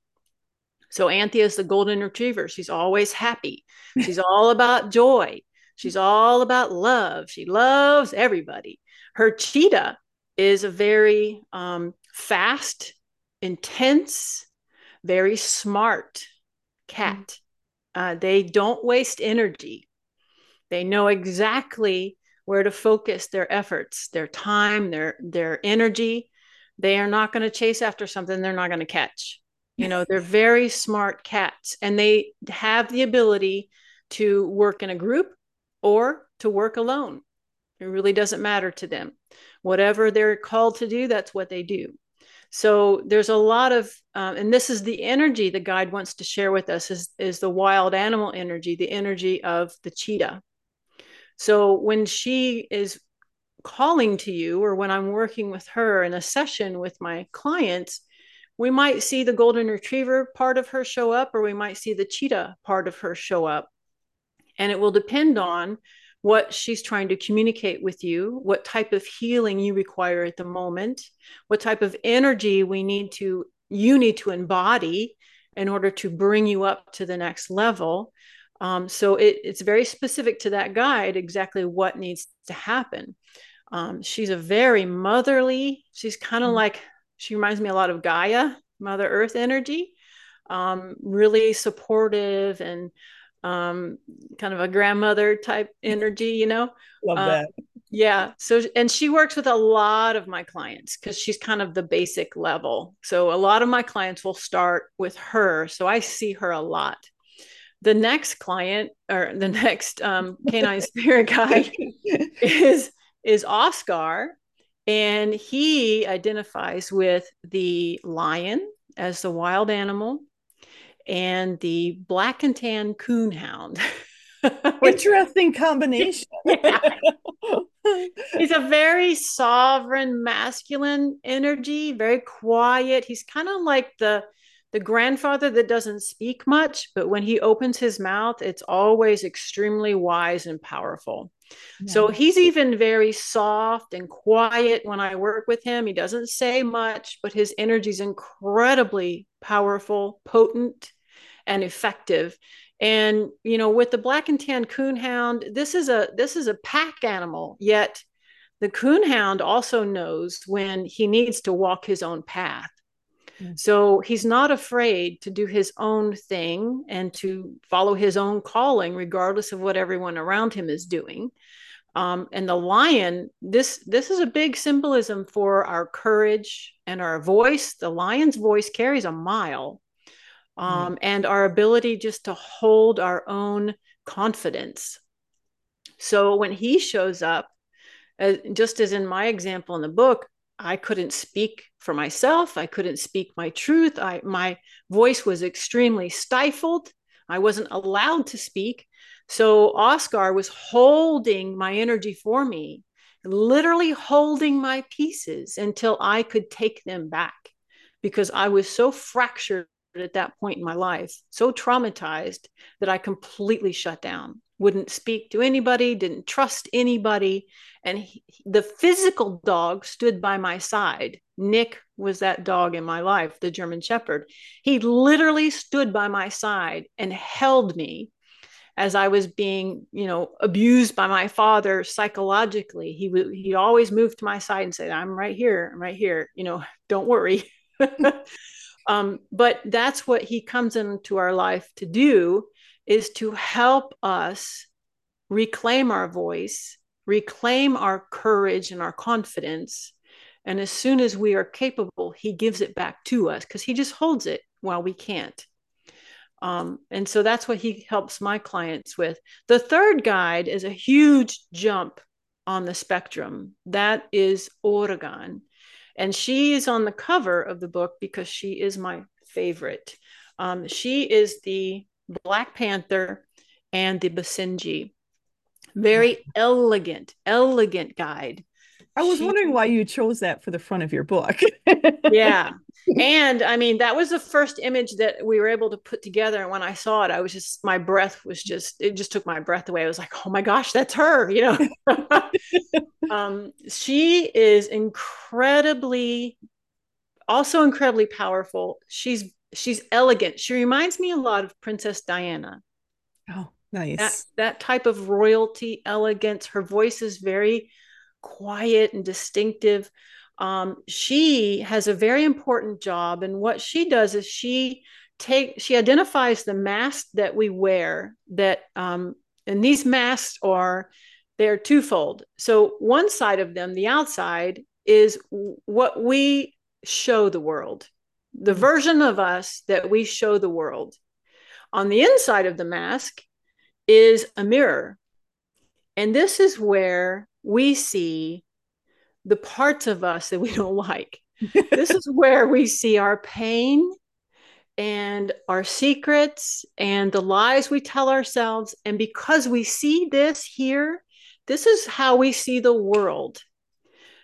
So Anthea is the golden retriever. She's always happy. She's all about joy. She's all about love. She loves everybody. Her cheetah is a very um, fast, intense, very smart cat. Uh, they don't waste energy. They know exactly where to focus their efforts, their time, their their energy. They are not going to chase after something they're not going to catch. You know, they're very smart cats and they have the ability to work in a group or to work alone. It really doesn't matter to them. Whatever they're called to do, that's what they do. So there's a lot of, um, and this is the energy the guide wants to share with us is, is the wild animal energy, the energy of the cheetah. So when she is calling to you, or when I'm working with her in a session with my clients, we might see the golden retriever part of her show up, or we might see the cheetah part of her show up. And it will depend on what she's trying to communicate with you, what type of healing you require at the moment, what type of energy we need to you need to embody in order to bring you up to the next level. Um, so it, it's very specific to that guide exactly what needs to happen. Um, she's a very motherly, she's kind of mm-hmm. like, she reminds me a lot of Gaia, Mother Earth energy, um, really supportive and um, kind of a grandmother type energy, you know. Love uh, that. yeah. So, and she works with a lot of my clients because she's kind of the basic level. So, a lot of my clients will start with her. So, I see her a lot. The next client or the next um, canine spirit guide is is Oscar, and he identifies with the lion as the wild animal and the black and tan coon hound. Interesting combination. He's a very sovereign masculine energy, very quiet. He's kind of like the the grandfather that doesn't speak much, but when he opens his mouth, it's always extremely wise and powerful. Yeah. So he's even very soft and quiet when I work with him. He doesn't say much, but his energy is incredibly powerful, potent, and effective and you know with the black and tan coonhound this is a this is a pack animal yet the coonhound also knows when he needs to walk his own path mm. so he's not afraid to do his own thing and to follow his own calling regardless of what everyone around him is doing um, and the lion this this is a big symbolism for our courage and our voice the lion's voice carries a mile um, and our ability just to hold our own confidence. So when he shows up, uh, just as in my example in the book, I couldn't speak for myself. I couldn't speak my truth. I, my voice was extremely stifled. I wasn't allowed to speak. So Oscar was holding my energy for me, literally holding my pieces until I could take them back because I was so fractured at that point in my life, so traumatized that I completely shut down, wouldn't speak to anybody, didn't trust anybody. And he, the physical dog stood by my side. Nick was that dog in my life, the German Shepherd. He literally stood by my side and held me as I was being, you know, abused by my father psychologically. He would he always moved to my side and said, "I'm right here. I'm right here. You know, don't worry." Um, but that's what he comes into our life to do is to help us reclaim our voice, reclaim our courage and our confidence. And as soon as we are capable, he gives it back to us because he just holds it while we can't. Um, and so that's what he helps my clients with. The third guide is a huge jump on the spectrum. That is Oregon. And she is on the cover of the book because she is my favorite. Um, she is the Black Panther and the Basenji. Very elegant, elegant guide. I was wondering why you chose that for the front of your book. yeah. And I mean, that was the first image that we were able to put together. And when I saw it, I was just, my breath was just, it just took my breath away. I was like, oh my gosh, that's her, you know? um, she is incredibly, also incredibly powerful. She's, she's elegant. She reminds me a lot of Princess Diana. Oh, nice. That, that type of royalty, elegance. Her voice is very, quiet and distinctive. Um, she has a very important job, and what she does is she take she identifies the mask that we wear. That um, and these masks are they're twofold. So one side of them, the outside, is what we show the world, the mm-hmm. version of us that we show the world. On the inside of the mask is a mirror. And this is where we see the parts of us that we don't like. this is where we see our pain and our secrets and the lies we tell ourselves. And because we see this here, this is how we see the world.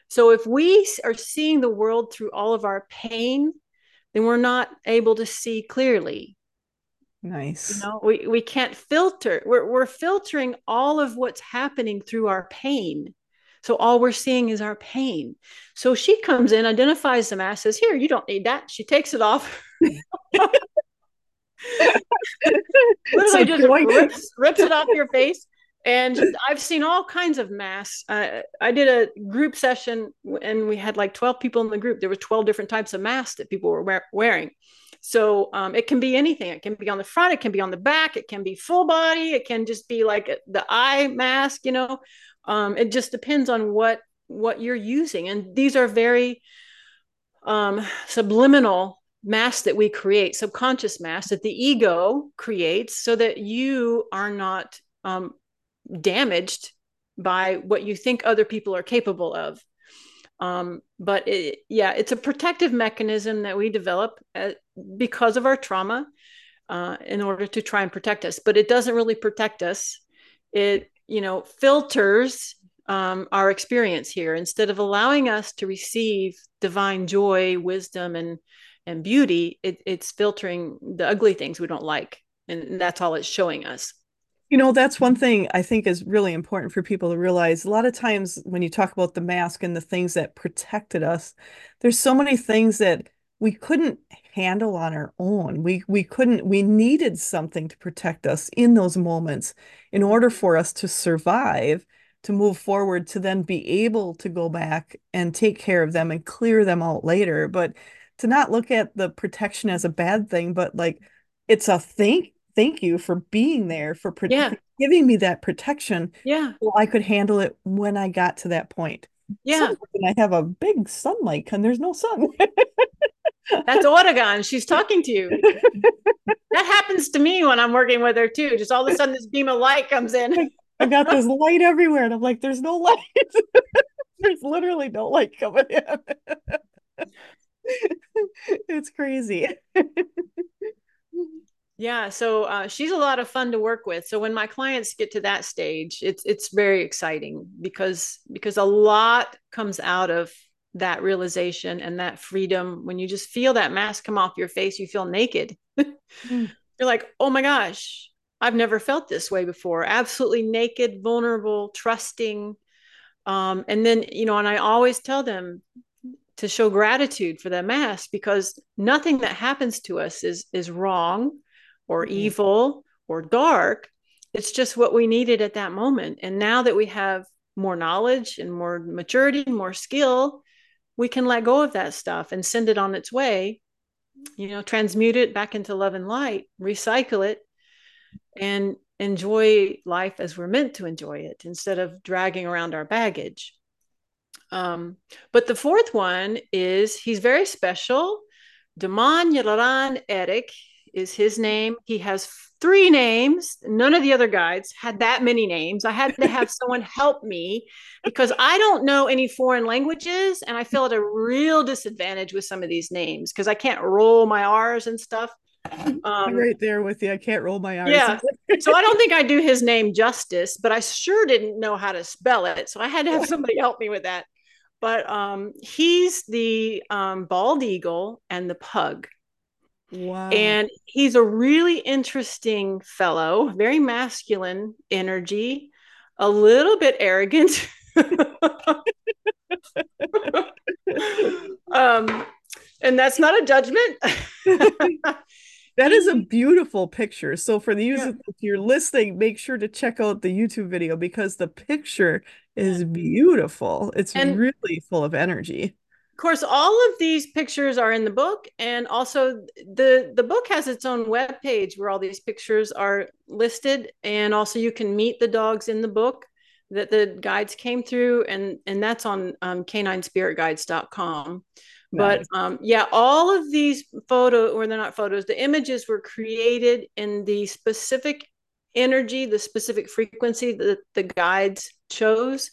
So if we are seeing the world through all of our pain, then we're not able to see clearly. Nice. You know, we, we can't filter. We're, we're filtering all of what's happening through our pain. So all we're seeing is our pain. So she comes in, identifies the mass, says, Here, you don't need that. She takes it off. Literally just rips, rips it off your face. And I've seen all kinds of masks. Uh, I did a group session and we had like 12 people in the group. There were 12 different types of masks that people were wearing. So um, it can be anything. It can be on the front it can be on the back it can be full body it can just be like the eye mask you know? Um, it just depends on what what you're using. And these are very um, subliminal masks that we create subconscious masks that the ego creates so that you are not um, damaged by what you think other people are capable of um, but it, yeah it's a protective mechanism that we develop at, uh, because of our trauma uh, in order to try and protect us. But it doesn't really protect us. It you know filters um, our experience here. Instead of allowing us to receive divine joy wisdom and and beauty it, it's filtering the ugly things we don't like. And that's all it's showing us you know that's one thing i think is really important for people to realize a lot of times when you talk about the mask and the things that protected us there's so many things that we couldn't handle on our own. We we couldn't we needed something to protect us in those moments in order for us to survive to move forward to then be able to go back and take care of them and clear them out later. But to not look at the protection as a bad thing but like it's a thank thank you for being there for pro- yeah. giving me that protection yeah so i could handle it when i got to that point yeah i have a big sunlight and there's no sun that's oregon she's talking to you that happens to me when i'm working with her too just all of a sudden this beam of light comes in I got this light everywhere, and I'm like, there's no light. there's literally no light coming in. it's crazy. Yeah, so uh, she's a lot of fun to work with. So when my clients get to that stage, it's it's very exciting because because a lot comes out of that realization and that freedom. When you just feel that mask come off your face, you feel naked. mm. You're like, oh my gosh, I've never felt this way before. Absolutely naked, vulnerable, trusting. Um, and then, you know, and I always tell them to show gratitude for that mask because nothing that happens to us is is wrong or mm-hmm. evil or dark. It's just what we needed at that moment. And now that we have more knowledge and more maturity, more skill, we can let go of that stuff and send it on its way, you know, transmute it back into love and light, recycle it, and enjoy life as we're meant to enjoy it instead of dragging around our baggage. Um, but the fourth one is he's very special. Daman Yalaran Eric is his name. He has three names. None of the other guides had that many names. I had to have someone help me because I don't know any foreign languages and I feel at a real disadvantage with some of these names because I can't roll my R's and stuff. Um, right there with you. I can't roll my eyes. Yeah. so I don't think I do his name justice, but I sure didn't know how to spell it. So I had to have somebody help me with that. But um, he's the um, bald eagle and the pug. Wow. And he's a really interesting fellow, very masculine energy, a little bit arrogant. um, and that's not a judgment. That is a beautiful picture. So for the users, yeah. if you're listening, make sure to check out the YouTube video because the picture is beautiful. It's and really full of energy. Of course, all of these pictures are in the book, and also the the book has its own web page where all these pictures are listed, and also you can meet the dogs in the book that the guides came through, and and that's on um, caninespiritguides.com but um, yeah all of these photo or they're not photos the images were created in the specific energy the specific frequency that the guides chose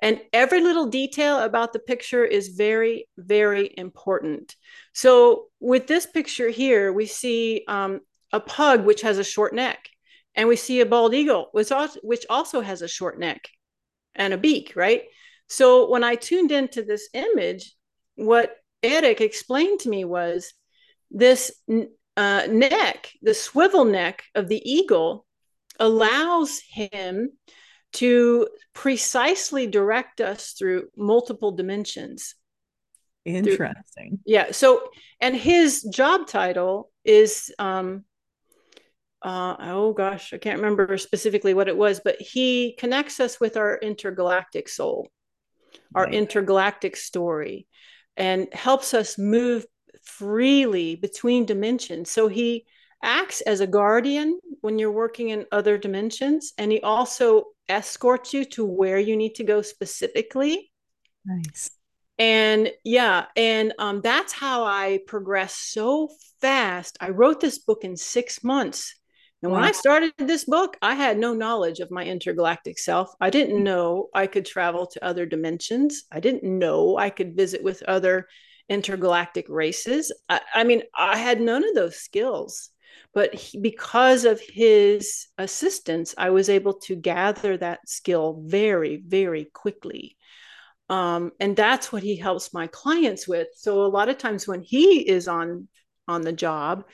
and every little detail about the picture is very very important. So with this picture here we see um, a pug which has a short neck and we see a bald eagle which also, which also has a short neck and a beak right? So when i tuned into this image what Eric explained to me was this uh, neck, the swivel neck of the eagle, allows him to precisely direct us through multiple dimensions. Interesting. Through, yeah. So, and his job title is, um, uh, oh gosh, I can't remember specifically what it was, but he connects us with our intergalactic soul, our intergalactic story and helps us move freely between dimensions. So he acts as a guardian when you're working in other dimensions, and he also escorts you to where you need to go specifically. Nice. And yeah, and um, that's how I progressed so fast. I wrote this book in six months. And wow. when I started this book, I had no knowledge of my intergalactic self. I didn't know I could travel to other dimensions. I didn't know I could visit with other intergalactic races. I, I mean, I had none of those skills. But he, because of his assistance, I was able to gather that skill very, very quickly. Um, and that's what he helps my clients with. So a lot of times when he is on on the job,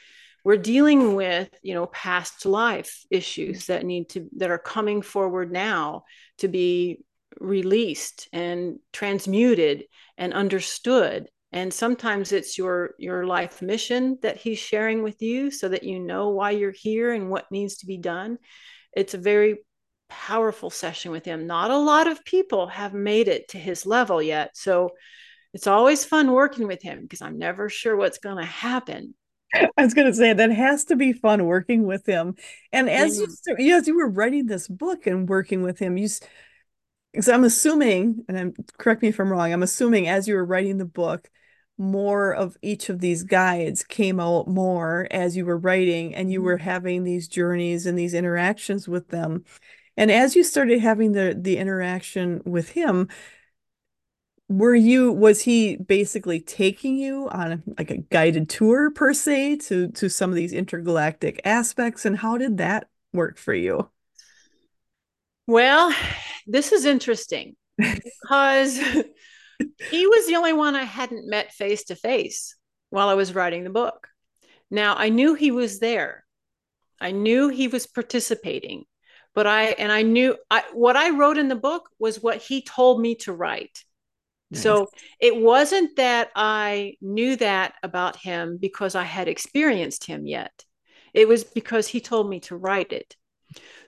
we're dealing with you know past life issues that need to that are coming forward now to be released and transmuted and understood and sometimes it's your your life mission that he's sharing with you so that you know why you're here and what needs to be done it's a very powerful session with him not a lot of people have made it to his level yet so it's always fun working with him because i'm never sure what's going to happen I was going to say that has to be fun working with him. And as yeah. you mm. as you were writing this book and working with him, you so I'm assuming, and I'm correct me if I'm wrong, I'm assuming as you were writing the book, more of each of these guides came out more as you were writing and you were mm-hmm. having these journeys and these interactions with them. And as you started having the the interaction with him, were you was he basically taking you on like a guided tour per se to to some of these intergalactic aspects and how did that work for you? Well, this is interesting because he was the only one I hadn't met face to face while I was writing the book. Now, I knew he was there. I knew he was participating, but I and I knew I, what I wrote in the book was what he told me to write. Nice. So it wasn't that I knew that about him because I had experienced him yet. It was because he told me to write it.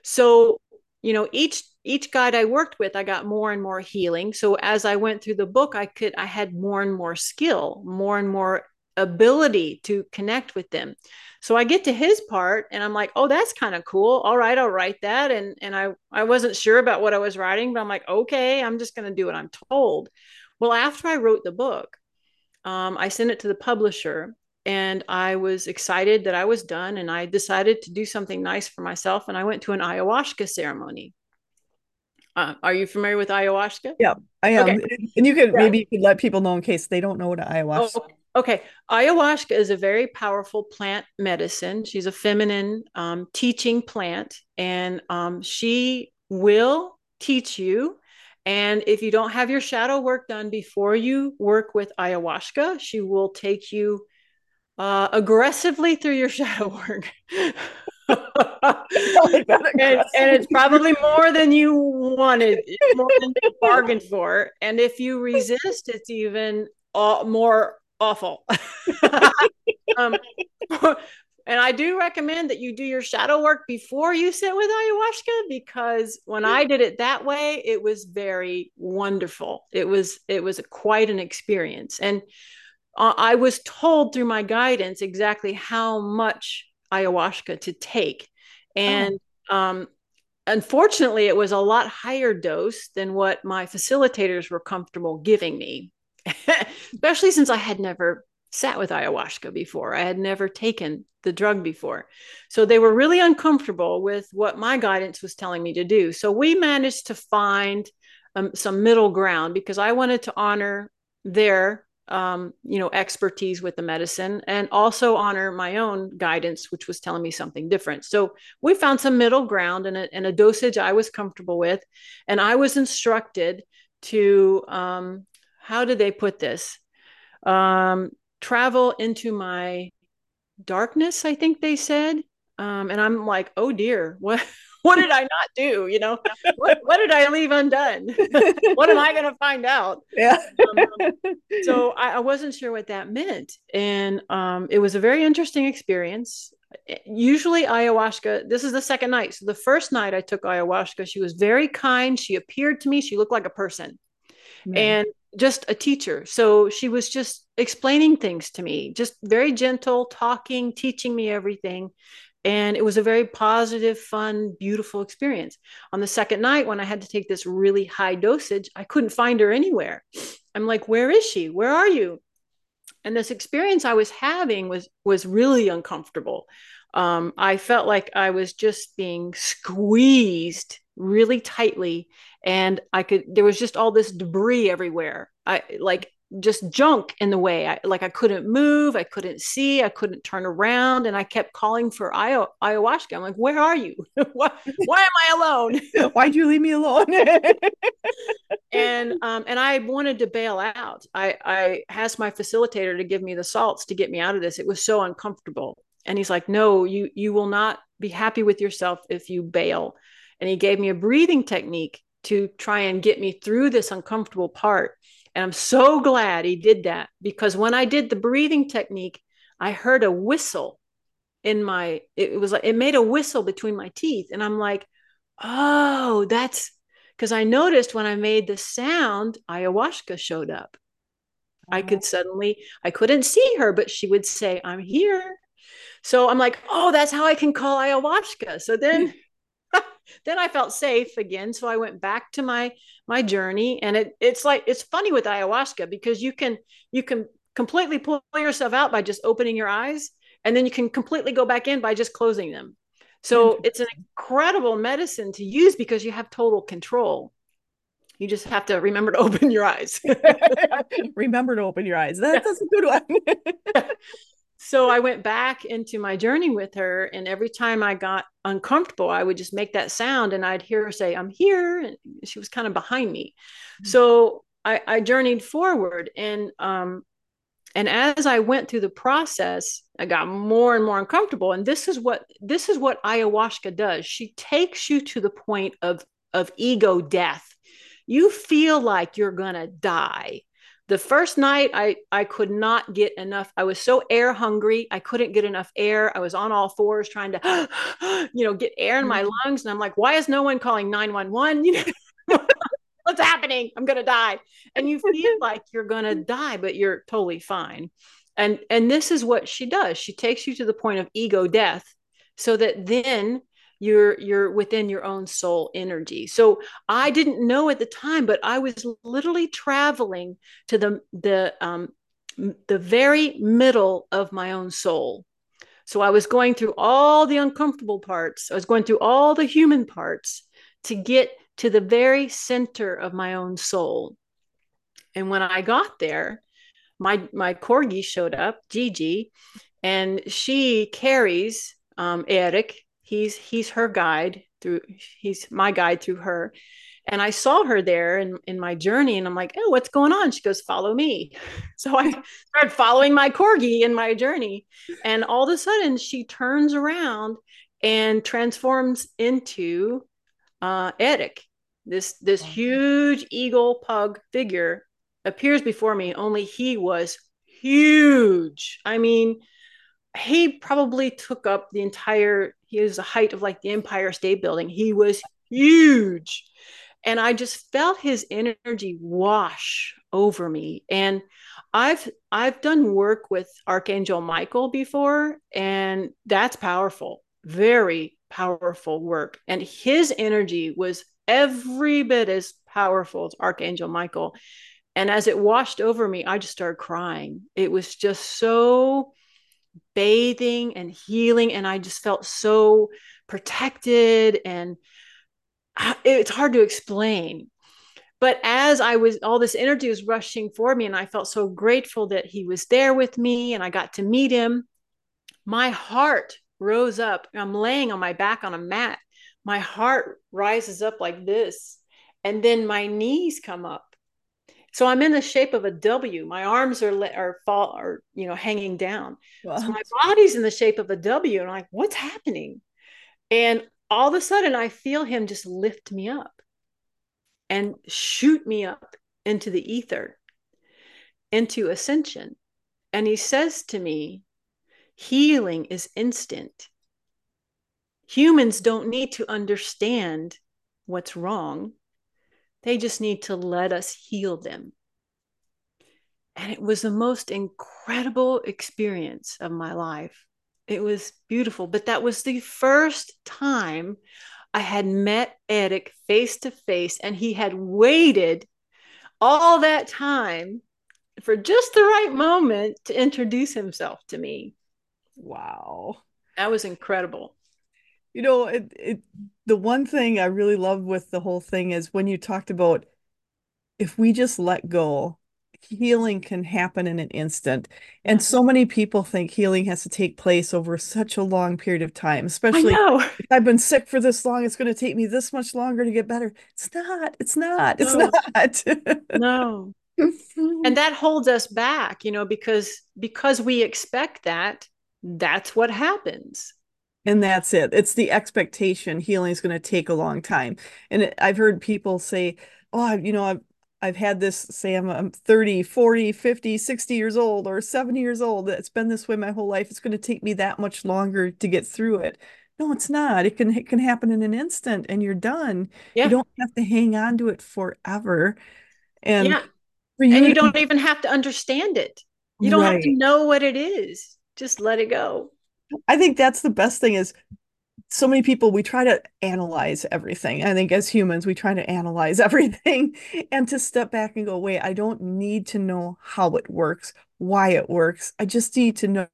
So, you know, each each guide I worked with, I got more and more healing. So as I went through the book, I could I had more and more skill, more and more ability to connect with them. So I get to his part and I'm like, oh, that's kind of cool. All right, I'll write that. And and I I wasn't sure about what I was writing, but I'm like, okay, I'm just gonna do what I'm told. Well, after I wrote the book, um, I sent it to the publisher and I was excited that I was done and I decided to do something nice for myself. And I went to an ayahuasca ceremony. Uh, are you familiar with ayahuasca? Yeah, I am. Okay. And you could yeah. maybe you could let people know in case they don't know what ayahuasca. Oh, okay, ayahuasca is a very powerful plant medicine. She's a feminine um, teaching plant, and um, she will teach you. And if you don't have your shadow work done before you work with ayahuasca, she will take you uh, aggressively through your shadow work. And, and, it's probably more than you wanted, more than you bargained for. And if you resist, it's even more awful. um, and I do recommend that you do your shadow work before you sit with ayahuasca because when I did it that way, it was very wonderful. It was it was a, quite an experience, and uh, I was told through my guidance exactly how much ayahuasca to take. Oh. And oh. um, unfortunately, it was a lot higher dose than what my facilitators were comfortable giving me, especially since I had never sat with ayahuasca before. I had never taken the drug before. So they were really uncomfortable with what my guidance was telling me to do. So we managed to find um, some middle ground because I wanted to honor their um, you know, expertise with the medicine and also honor my own guidance, which was telling me something different. So we found some middle ground and a, and a dosage I was comfortable with. And I was instructed to, um, how did they put this? Um, travel into my darkness, I think they said. Um, and I'm like, oh dear, what? What did I not do? You know, what, what did I leave undone? what am I going to find out? Yeah. um, so I, I, wasn't sure what that meant. And um, it was a very interesting experience. Usually, ayahuasca, this is the second night. So the first night I took ayahuasca, she was very kind. She appeared to me, she looked like a person. right. and just a teacher. So she was just explaining things to me, just very gentle, talking, teaching me everything. And it was a very positive, fun, beautiful experience. On the second night, when I had to take this really high dosage, I couldn't find her anywhere. I'm like, where is she? Where are you? And this experience I was having was was really uncomfortable. Um, I felt like I was just being squeezed really tightly and i could there was just all this debris everywhere i like just junk in the way. I, like i couldn't move i couldn't see i couldn't turn around and i kept calling for Ayaw- ayahuasca. I'm like where are you? Why, why am i alone? Why'd you leave me alone? And um and i wanted to bail out. I i asked my facilitator to give me the salts to get me out of this. It was so uncomfortable. And he's like no you you will not be happy with yourself if you bail. And he gave me a breathing technique to try and get me through this uncomfortable part. And I'm so glad he did that because when I did the breathing technique, I heard a whistle in my it was like it made a whistle between my teeth and I'm like, "Oh, that's because I noticed when I made the sound, ayahuasca showed up. I could suddenly, I couldn't see her, but she would say, I'm here. So I'm like, oh, that's how I can call ayahuasca. So then then I felt safe again. So I went back to my my journey. And it it's like it's funny with ayahuasca because you can you can completely pull yourself out by just opening your eyes, and then you can completely go back in by just closing them. So it's an incredible medicine to use because you have total control. You just have to remember to open your eyes. remember to open your eyes. That, that's a good one so I went back into my journey with her, and every time I got uncomfortable, I would just make that sound, and I'd hear her say, "I'm here," and she was kind of behind me. Mm-hmm. So I, I, journeyed forward, and um, and as I went through the process, I got more and more uncomfortable. And this is what this is what ayahuasca does. She takes you to the point of of ego death. You feel like you're gonna die the first night i i could not get enough i was so air hungry i couldn't get enough air i was on all fours trying to you know get air in my mm-hmm. lungs and i'm like why is no one calling 911 you know what's happening? I'm gonna die. And you feel like you're gonna die but you're totally fine. And and this is what she does. She takes you to the point of ego death so that then you're you're within your own soul energy. So i didn't know at the time but i was literally traveling to the the um the very middle of my own soul. So i was going through all the uncomfortable parts. I was going through all the human parts to get to the very center of my own soul. And when i got there my my corgi showed up gigi and she carries um, Eric, he's he's her guide through he's my guide through her. And i saw her there in, in my journey and i'm like oh what's going on? She goes follow me. So i started following my corgi in my journey and all of a sudden she turns around and transforms into uh, Eric, this this huge eagle pug figure appears before me only he was huge. I mean he probably took up the entire he was the height of like the empire state building. He was huge. And i just felt his energy wash over me. And i've i've done work with archangel michael before and that's powerful very powerful work. And his energy was every bit as powerful as archangel michael. And as it washed over me i just started crying. It was just so bathing and healing and i just felt so protected and it's hard to explain. But as i was all this energy was rushing for me and i felt so grateful that he was there with me and i got to meet him my heart rose up. I'm laying on my back on a mat. My heart rises up like this and then my knees come up so I'm in the shape of a W. My arms are are fall are you know hanging down. Wow. So my body's in the shape of a W, and I'm like, what's happening? And all of a sudden, I feel him just lift me up and shoot me up into the ether, into ascension. And he says to me, healing is instant. Humans don't need to understand what's wrong They just need to let us heal them. And it was the most incredible experience of my life. It was beautiful, but that was the first time I had met Eric face to face, and he had waited all that time for just the right moment to introduce himself to me. Wow. That was incredible. You know, it, it the one thing I really love with the whole thing is when you talked about if we just let go, healing can happen in an instant. And so many people think healing has to take place over such a long period of time, especially I've been sick for this long, it's going to take me this much longer to get better. It's not, it's not, it's No. not. No. And that holds us back, you know, because because we expect that, that's what happens. And that's it. It's the expectation healing is going to take a long time. And it, I've heard people say, oh, you know, I've, I've had this, say I'm, I'm 30, 40, 50, 60 years old or 70 years old. It's been this way my whole life. It's going to take me that much longer to get through it. No, it's not. It can, it can happen in an instant and you're done. Yeah. You don't have to hang on to it forever. And yeah. for you And you don't even have to understand it. You don't have to know what it is. Just let it go. I think that's the best thing is so many people we try to analyze everything. I think as humans we try to analyze everything and to step back and go, wait, I don't need to know how it works, why it works. I just need to know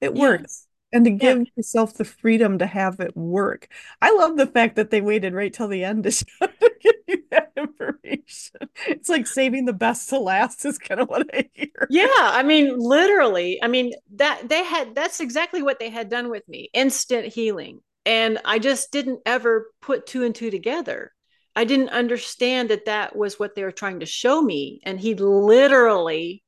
it works. Yeah. And to Yeah. give yourself the freedom to have it work. I love the fact that they waited right till the end to, show, to give you that information. It's like saving the best to last is kind of what I hear. Yeah, I mean, literally. I mean, that they had that's exactly what they had done with me. Instant healing. And I just didn't ever put two and two together. I didn't understand that that was what they were trying to show me. And he literally,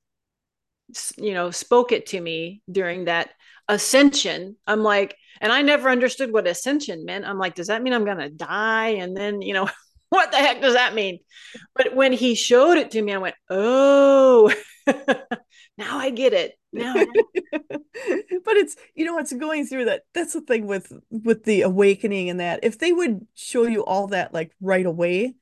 you know, spoke it to me during that ascension. I'm like, and I never understood what ascension meant. I'm like, does that mean I'm going to die? And then, you know, what the heck does that mean? But when he showed it to me, I went, oh, now I get it. Now, I- but it's you know it's going through that that's the thing with with the awakening and that if they would show you all that like right away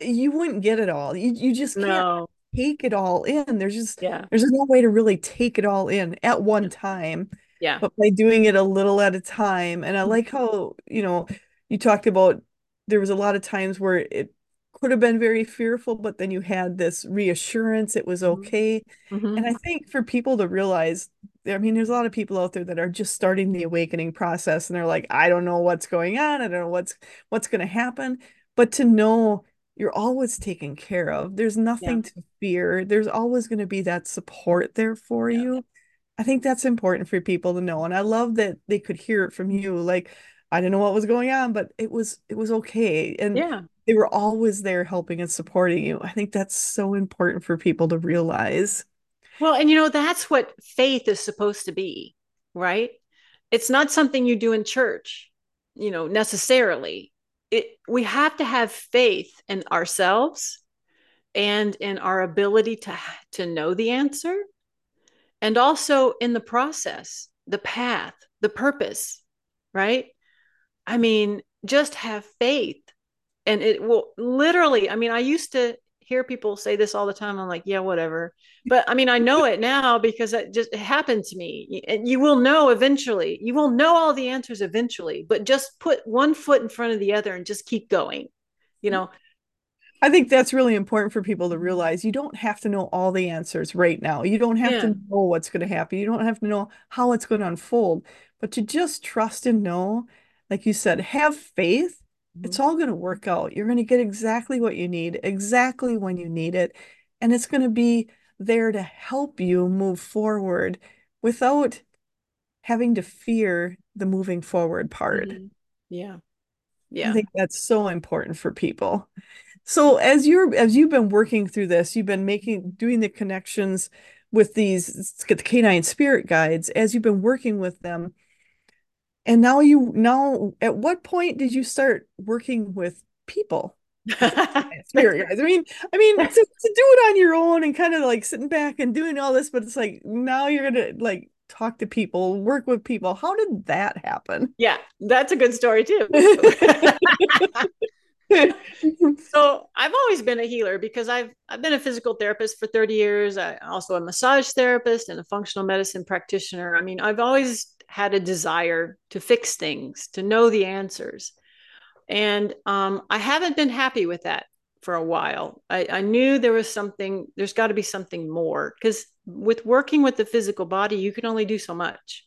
you wouldn't get it all you, you just can't no, take it all in there's just yeah, there's no way to really take it all in at one time yeah, but by doing it a little at a time and i like Mm-hmm. how you know you talked about there was a lot of times where it could have been very fearful but then you had this reassurance it was Mhm. okay Mhm. and I think for people to realize, I mean, there's a lot of people out there that are just starting the awakening process and they're like, I don't know what's going on. I don't know what's what's going to happen. But to know you're always taken care of. There's nothing to fear. There's always going to be that support there for Yeah. you. I think that's important for people to know. And I love that they could hear it from you. Like, I didn't know what was going on, but it was it was okay. And yeah, they were always there helping and supporting you. I think that's so important for people to realize. Well, and you know, that's what faith is supposed to be, right? It's not something you do in church, you know, necessarily. It we have to have faith in ourselves and in our ability to to know the answer and also in the process, the path, the purpose, right? I mean, just have faith and it will literally, I mean, I used to hear people say this all the time. I'm like, yeah, whatever. But I mean, I know it now because it just happened to me. And you will know eventually. You will know all the answers eventually, but just put one foot in front of the other and just keep going. You know, I think that's really important for people to realize you don't have to know all the answers right now. You don't have Yeah. to know what's going to happen. You don't have to know how it's going to unfold, but to just trust and know, like you said, have faith. It's all going to work out. You're going to get exactly what you need, exactly when you need it, and it's going to be there to help you move forward without having to fear the moving forward part. Mhm. Yeah. I think that's so important for people. So as you're as you've been working through this, you've been making doing the connections with these the canine spirit guides as you've been working with them. And now you now at what point did you start working with people? Spirit guides. I mean, I mean to, to do it on your own and kind of like sitting back and doing all this, but it's like now you're gonna like talk to people, work with people. How did that happen? yeah, that's a good story too. so I've always been a healer because I've I've been a physical therapist for 30 years. I also a massage therapist and a functional medicine practitioner. I mean, I've always had a desire to fix things, to know the answers. And um, I haven't been happy with that for a while. I, I knew there was something, there's got to be something more because with working with the physical body, you can only do so much.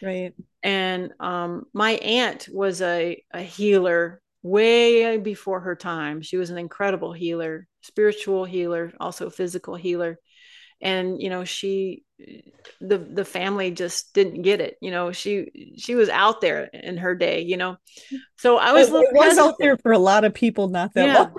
Right. And um, my aunt was a, a healer way before her time. She was an incredible healer, spiritual healer, also physical healer. And you know, she the the family just didn't get it. You know, she she was out there in her day, you know. So I was it, it was out there for a lot of people not that yeah. long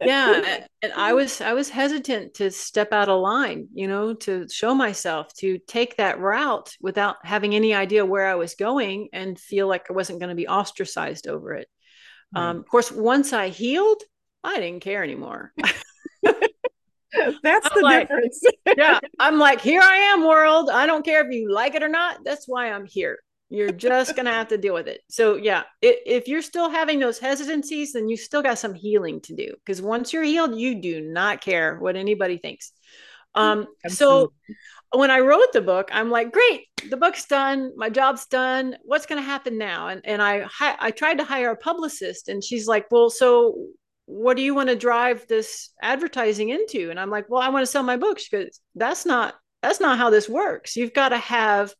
yeah and i was i was hesitant to step out of line you know to show myself to take that route without having any idea where i was going and feel like i wasn't going to be ostracized over it right. um, of course once i healed i didn't care anymore that's I'm the like, difference yeah i'm like here i am world i don't care if you like it or not that's why i'm here you're just going to have to deal with it. So, yeah, it, if you're still having those hesitancies, then you still got some healing to do because once you're healed, you do not care what anybody thinks. Um, so, when I wrote the book, I'm like, great, the book's done, my job's done. What's going to happen now? And and I I tried to hire a publicist, and she's like, well, so what do you want to drive this advertising into? And I'm like, well, I want to sell my books. because that's not that's not how this works. You've got to have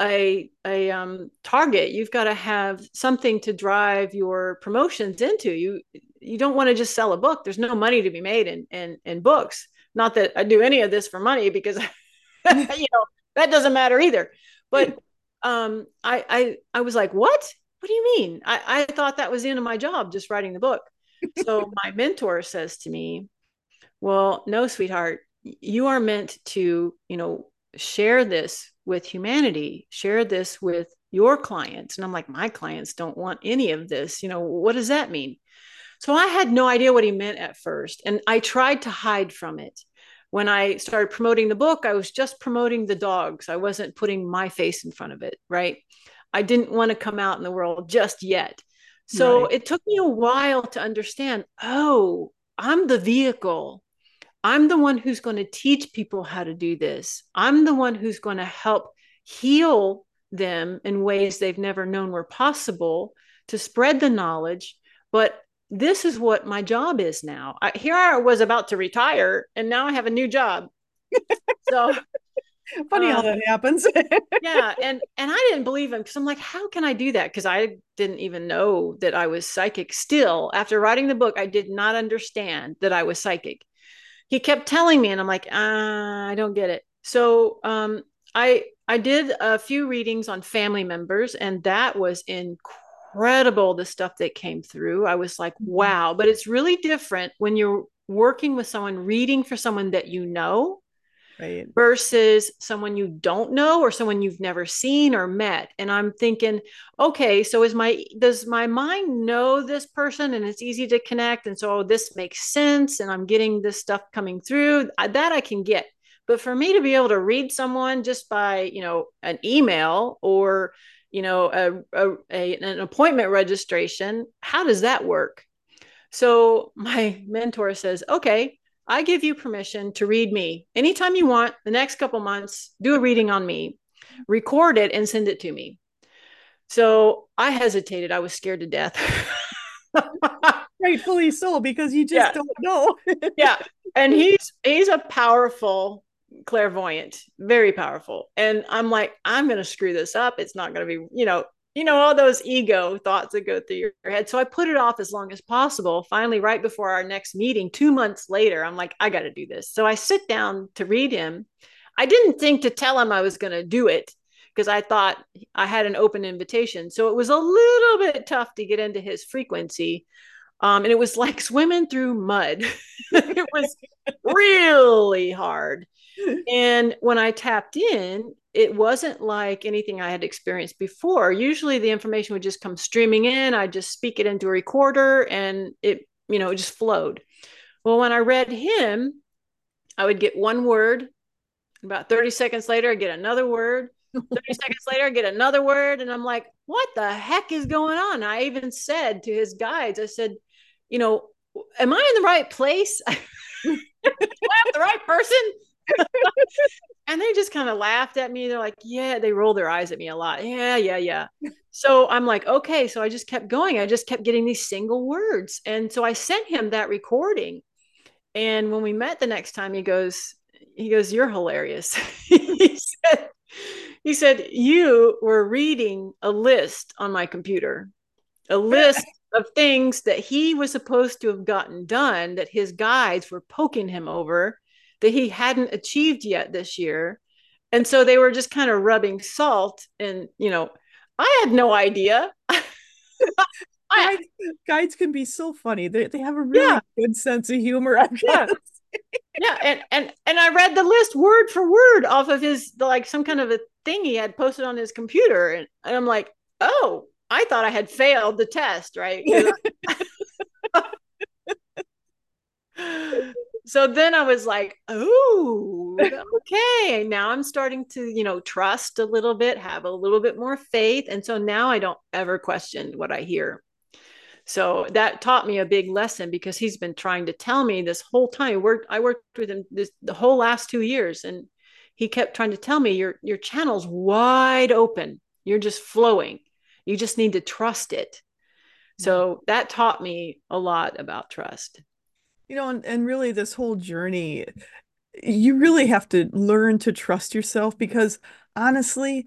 a a um, target. You've got to have something to drive your promotions into. You you don't want to just sell a book. There's no money to be made in in, in books. Not that i do any of this for money because you know that doesn't matter either. But um i i i was like what? What do you mean? I i thought that was the end of my job just writing the book so my mentor says to me well no sweetheart you are meant to you know share this with humanity share this with your clients. And i'm like my clients don't want any of this you know what does that mean? So i had no idea what he meant at first and i tried to hide from it. When i started promoting the book i was just promoting the dogs. I wasn't putting my face in front of it right? I didn't want to come out in the world just yet so right. it took me a while to understand oh i'm the vehicle I'm the one who's going to teach people how to do this. I'm the one who's going to help heal them in ways they've never known were possible to spread the knowledge. But this is what my job is now. I, here I was about to retire, and now I have a new job. so funny um, how that happens. yeah, and and I didn't believe him because I'm like, how can I do that? Because I didn't even know that I was psychic. Still, after writing the book, I did not understand that I was psychic he kept telling me and i'm like uh, i don't get it so um, i i did a few readings on family members and that was incredible the stuff that came through i was like mm-hmm. wow but it's really different when you're working with someone reading for someone that you know right. versus someone you don't know or someone you've never seen or met. And i'm thinking okay so is my does my mind know this person and it's easy to connect? And so oh, this makes sense and i'm getting this stuff coming through. That i can get. But for me to be able to read someone just by you know an email or you know a, a an appointment registration how does that work? So my mentor says okay I give you permission to read me anytime you want the next couple months, do a reading on me, record it, and send it to me. So I hesitated. I was scared to death. Rightfully so, because you just yeah. don't know. yeah. And he's he's a powerful clairvoyant, very powerful. And I'm like, I'm gonna screw this up. It's not gonna be, you know, you know, all those ego thoughts that go through your head. So I put it off as long as possible. Finally, right before our next meeting, two months later, I'm like, I got to do this. So I sit down to read him. I didn't think to tell him I was going to do it because I thought I had an open invitation. So it was a little bit tough to get into his frequency. Um, and it was like swimming through mud. it was really hard. And when I tapped in, it wasn't like anything I had experienced before. Usually the information would just come streaming in. I'd just speak it into a recorder and it, you know, it just flowed. Well, when I read him, I would get one word. About 30 seconds later, I get another word. 30 seconds later, I get another word, and I'm like, what the heck is going on? I even said to his guides, I said, you know, am I in the right place? am I the right person? and they just kind of laughed at me. They're like, yeah, they roll their eyes at me a lot. Yeah, yeah, yeah. So I'm like, okay. So I just kept going. I just kept getting these single words. And so I sent him that recording. And when we met the next time, he goes, he goes, You're hilarious. he said, he said, You were reading a list on my computer, a list of things that he was supposed to have gotten done that his guides were poking him over that he hadn't achieved yet this year. And so they were just kind of rubbing salt and, you know, I had no idea. guides, guides, can be so funny. They, they have a really yeah. good sense of humor. Yeah. yeah. And, and, and I read the list word for word off of his, like some kind of a thing he had posted on his computer. And, and I'm like, oh, I thought I had failed the test, right? so then I was like, oh, okay. Now I'm starting to, you know, trust a little bit, have a little bit more faith. And so now I don't ever question what I hear. So that taught me a big lesson because he's been trying to tell me this whole time. I worked, I worked with him this, the whole last two years, and he kept trying to tell me your your channel's wide open. You're just flowing. You just need to trust it. Mm-hmm. So that taught me a lot about trust. You know and, and really this whole journey you really have to learn to trust yourself because honestly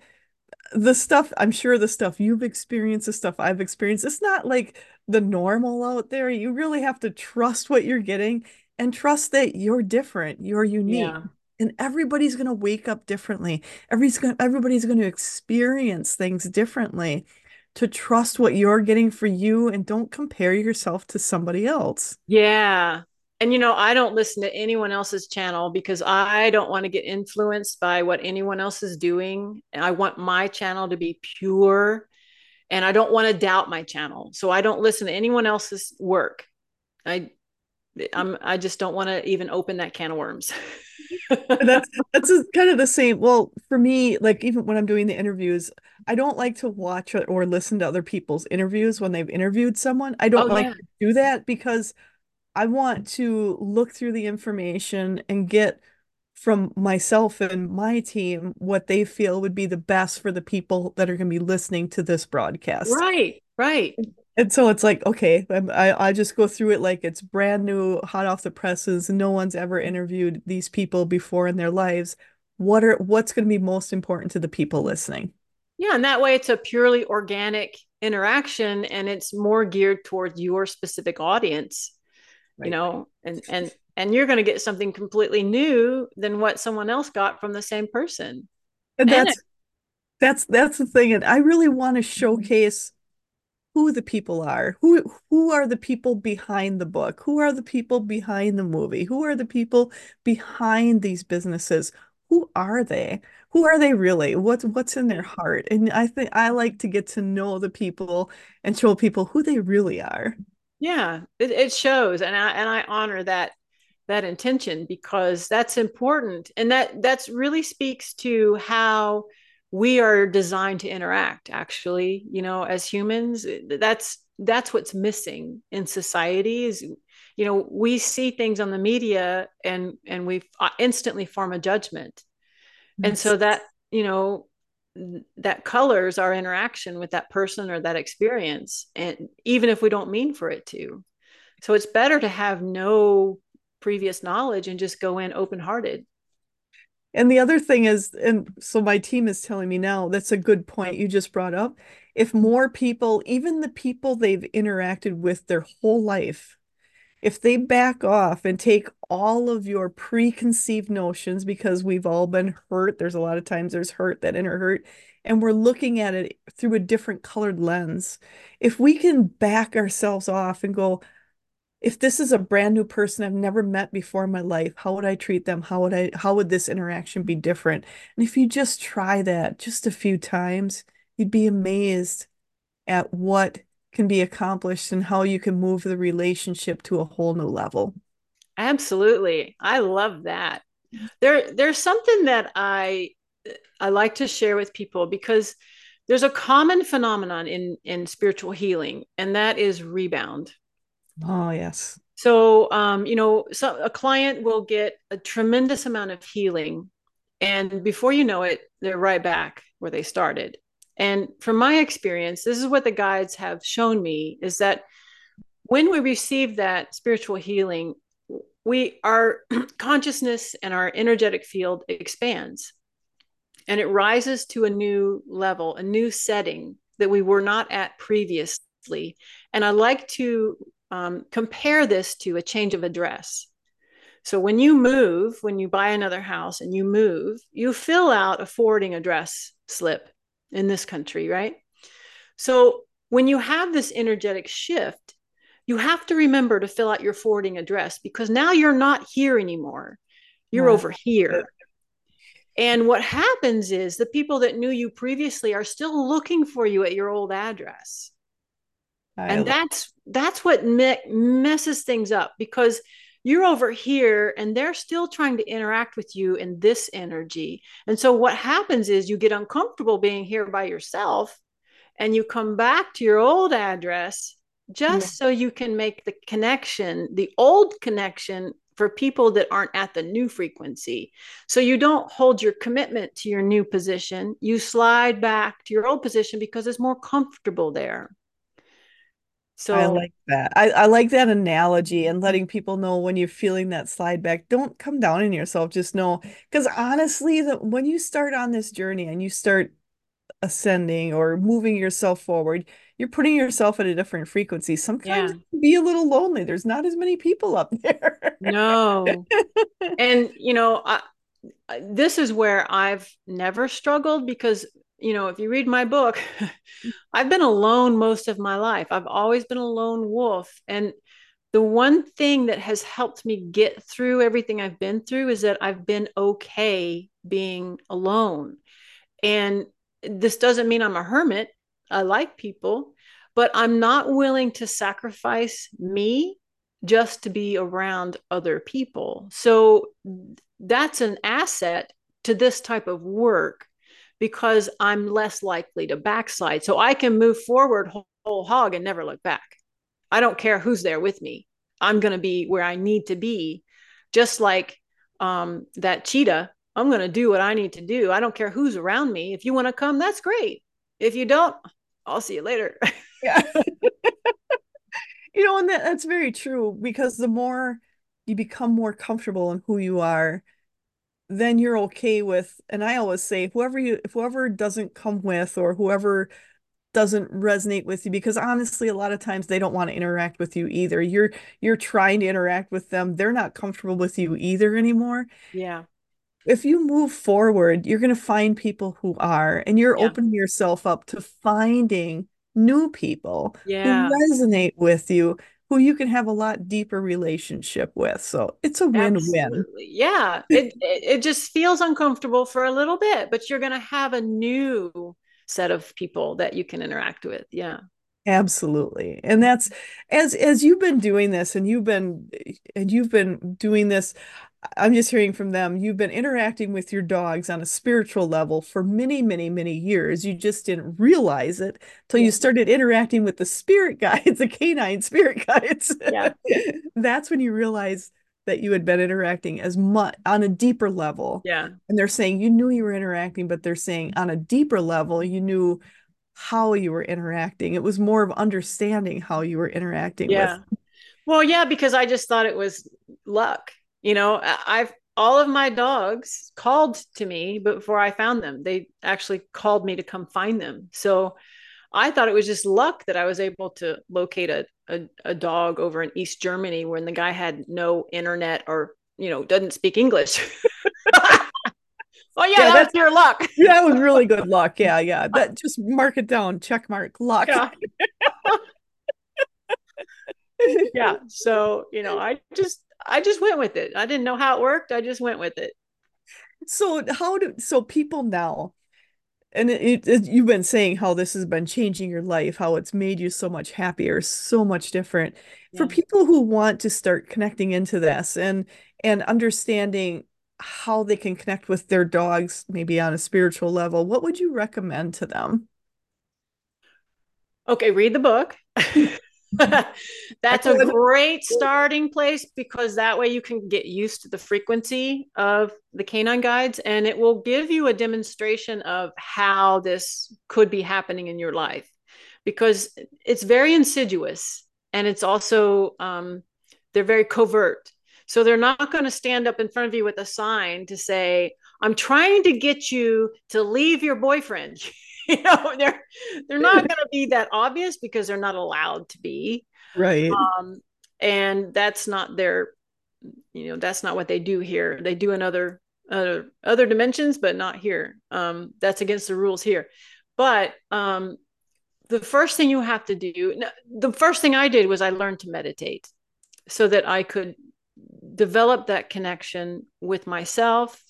the stuff i'm sure the stuff you've experienced the stuff i've experienced it's not like the normal out there. You really have to trust what you're getting and trust that you're different you're unique yeah. and everybody's going to wake up differently. Everybody's going everybody's going to experience things differently to trust what you're getting for you and don't compare yourself to somebody else. Yeah. And you know i don't listen to anyone else's channel because i don't want to get influenced by what anyone else is doing. I want my channel to be pure and i don't want to doubt my channel. So i don't listen to anyone else's work. I i'm i just don't want to even open that can of worms that's that's kind of the same well for me like even when i'm doing the interviews i don't like to watch or listen to other people's interviews when they've interviewed someone i don't oh, like yeah. to do that because I want to look through the information and get from myself and my team what they feel would be the best for the people that are going to be listening to this broadcast. Right, right. And so it's like, okay, I, I just go through it like it's brand new, hot off the presses. No one's ever interviewed these people before in their lives. What are what's going to be most important to the people listening? Yeah, and that way it's a purely organic interaction and it's more geared towards your specific audience right. you know and and and you're going to get something completely new than what someone else got from the same person and that's and it, that's that's the thing and i really want to showcase who the people are who who are the people behind the book who are the people behind the movie who are the people behind these businesses who are they? Who are they really? What's what's in their heart? And i think i like to get to know the people and show people who they really are. Yeah it, it shows and i and i honor that that intention because that's important and that that's really speaks to how we are designed to interact actually you know as humans eh, that's that's what's missing in society is you know we see things on the media and and we uh, instantly form a judgment. And so that you know that colors our interaction with that person or that experience and even if we don't mean for it to. So it's better to have no previous knowledge and just go in open hearted and the other thing is and so my team is telling me now that's a good point you just brought up. If more people even the people they've interacted with their whole life if they back off and take all of your preconceived notions because we've all been hurt there's a lot of times there's hurt that inner hurt and we're looking at it through a different colored lens. If we can back ourselves off and go if this is a brand new person I've never met before in my life, how would I treat them? How would I how would this interaction be different? And if you just try that just a few times, you'd be amazed at what can be accomplished and how you can move the relationship to a whole new level. Absolutely. I love that. There there's something that I I like to share with people because there's a common phenomenon in in spiritual healing, and that is rebound. Oh yes. So, um, you know, so a client will get a tremendous amount of healing, and before you know it, they're right back where they started. And from my experience, this is what the guides have shown me is that when we receive that spiritual healing, we our consciousness and our energetic field expands and it rises to a new level, a new setting that we were not at previously. And I like to um, compare this to a change of address. So when you move, when you buy another house and you move, you fill out a forwarding address slip in this country, right? So when you have this energetic shift, you have to remember to fill out your forwarding address because now you're not here anymore. You're over here. And what happens is the people that knew you previously are still looking for you at your old address. I and that's that's what me- messes things up because you're over here and they're still trying to interact with you in this energy. And so what happens is you get uncomfortable being here by yourself and you come back to your old address just yeah. so you can make the connection, the old connection for people that aren't at the new frequency. So you don't hold your commitment to your new position. You slide back to your old position because it's more comfortable there. So I like that. I, I like that analogy and letting people know when you're feeling that slide back, don't come down on yourself. Just know because honestly, that when you start on this journey and you start ascending or moving yourself forward, you're putting yourself at a different frequency. Sometimes yeah. be a little lonely. There's not as many people up there. no. And you know, I, this is where I've never struggled because you know, if you read my book, I've been alone most of my life. I've always been a lone wolf and the one thing that has helped me get through everything I've been through is that I've been okay being alone. And this doesn't mean I'm a hermit. I like people, but I'm not willing to sacrifice me just to be around other people. So that's an asset to this type of work because I'm less likely to backslide. So I can move forward whole, whole hog and never look back. I don't care who's there with me. I'm going to be where I need to be. Just like um, that cheetah I'm going to do what I need to do. I don't care who's around me. If you want to come, that's great. If you don't, I'll see you later. yeah. you know, and that, that's very true because the more you become more comfortable in who you are, then you're okay with, and I always say, whoever you, whoever doesn't come with or whoever doesn't resonate with you because honestly a lot of times they don't want to interact with you either. You're you're trying to interact with them. They're not comfortable with you either anymore. Yeah. If you move forward, you're going to find people who are, and you're yeah. opening yourself up to finding new people yeah. who resonate with you, who you can have a lot deeper relationship with. So it's a win-win. Yeah. it, it, it just feels uncomfortable for a little bit, but you're going to have a new set of people that you can interact with. Yeah. Absolutely. And that's as as you've been doing this and you've been and you've been doing this I'm just hearing from them. You've been interacting with your dogs on a spiritual level for many, many, many years. You just didn't realize it till yeah. you started interacting with the spirit guides, the canine spirit guides. Yeah. That's when you realize that you had been interacting as much on a deeper level. Yeah. And they're saying you knew you were interacting, but they're saying on a deeper level, you knew how you were interacting. It was more of understanding how you were interacting yeah. with. Well, yeah, because I just thought it was luck you know i've all of my dogs called to me before i found them they actually called me to come find them so i thought it was just luck that i was able to locate a, a, a dog over in east germany when the guy had no internet or you know doesn't speak english Oh yeah, yeah that's your luck. yeah, that was really good luck. Yeah, yeah. That just mark it down. Check mark luck. Yeah. yeah. So, you know, I just I just went with it. I didn't know how it worked. I just went with it. So how do so people now, and it, it, you've been saying how this has been changing your life, how it's made you so much happier, so much different. Yeah. For people who want to start connecting into this and and understanding how they can connect with their dogs, maybe on a spiritual level, what would you recommend to them? Okay, read the book. That's a great starting place because that way you can get used to the frequency of the canine guides and it will give you a demonstration of how this could be happening in your life because it's very insidious and it's also um, they're very covert. So they're not going to stand up in front of you with a sign to say i'm trying to get you to leave your boyfriend you know they're they're not going to be that obvious because they're not allowed to be. Right. Um, and that's not their you know that's not what they do here. They do in other other other dimensions but not here. Um, that's against the rules here. But um, the first thing you have to do the first thing i did was i learned to meditate so that i could develop that connection with myself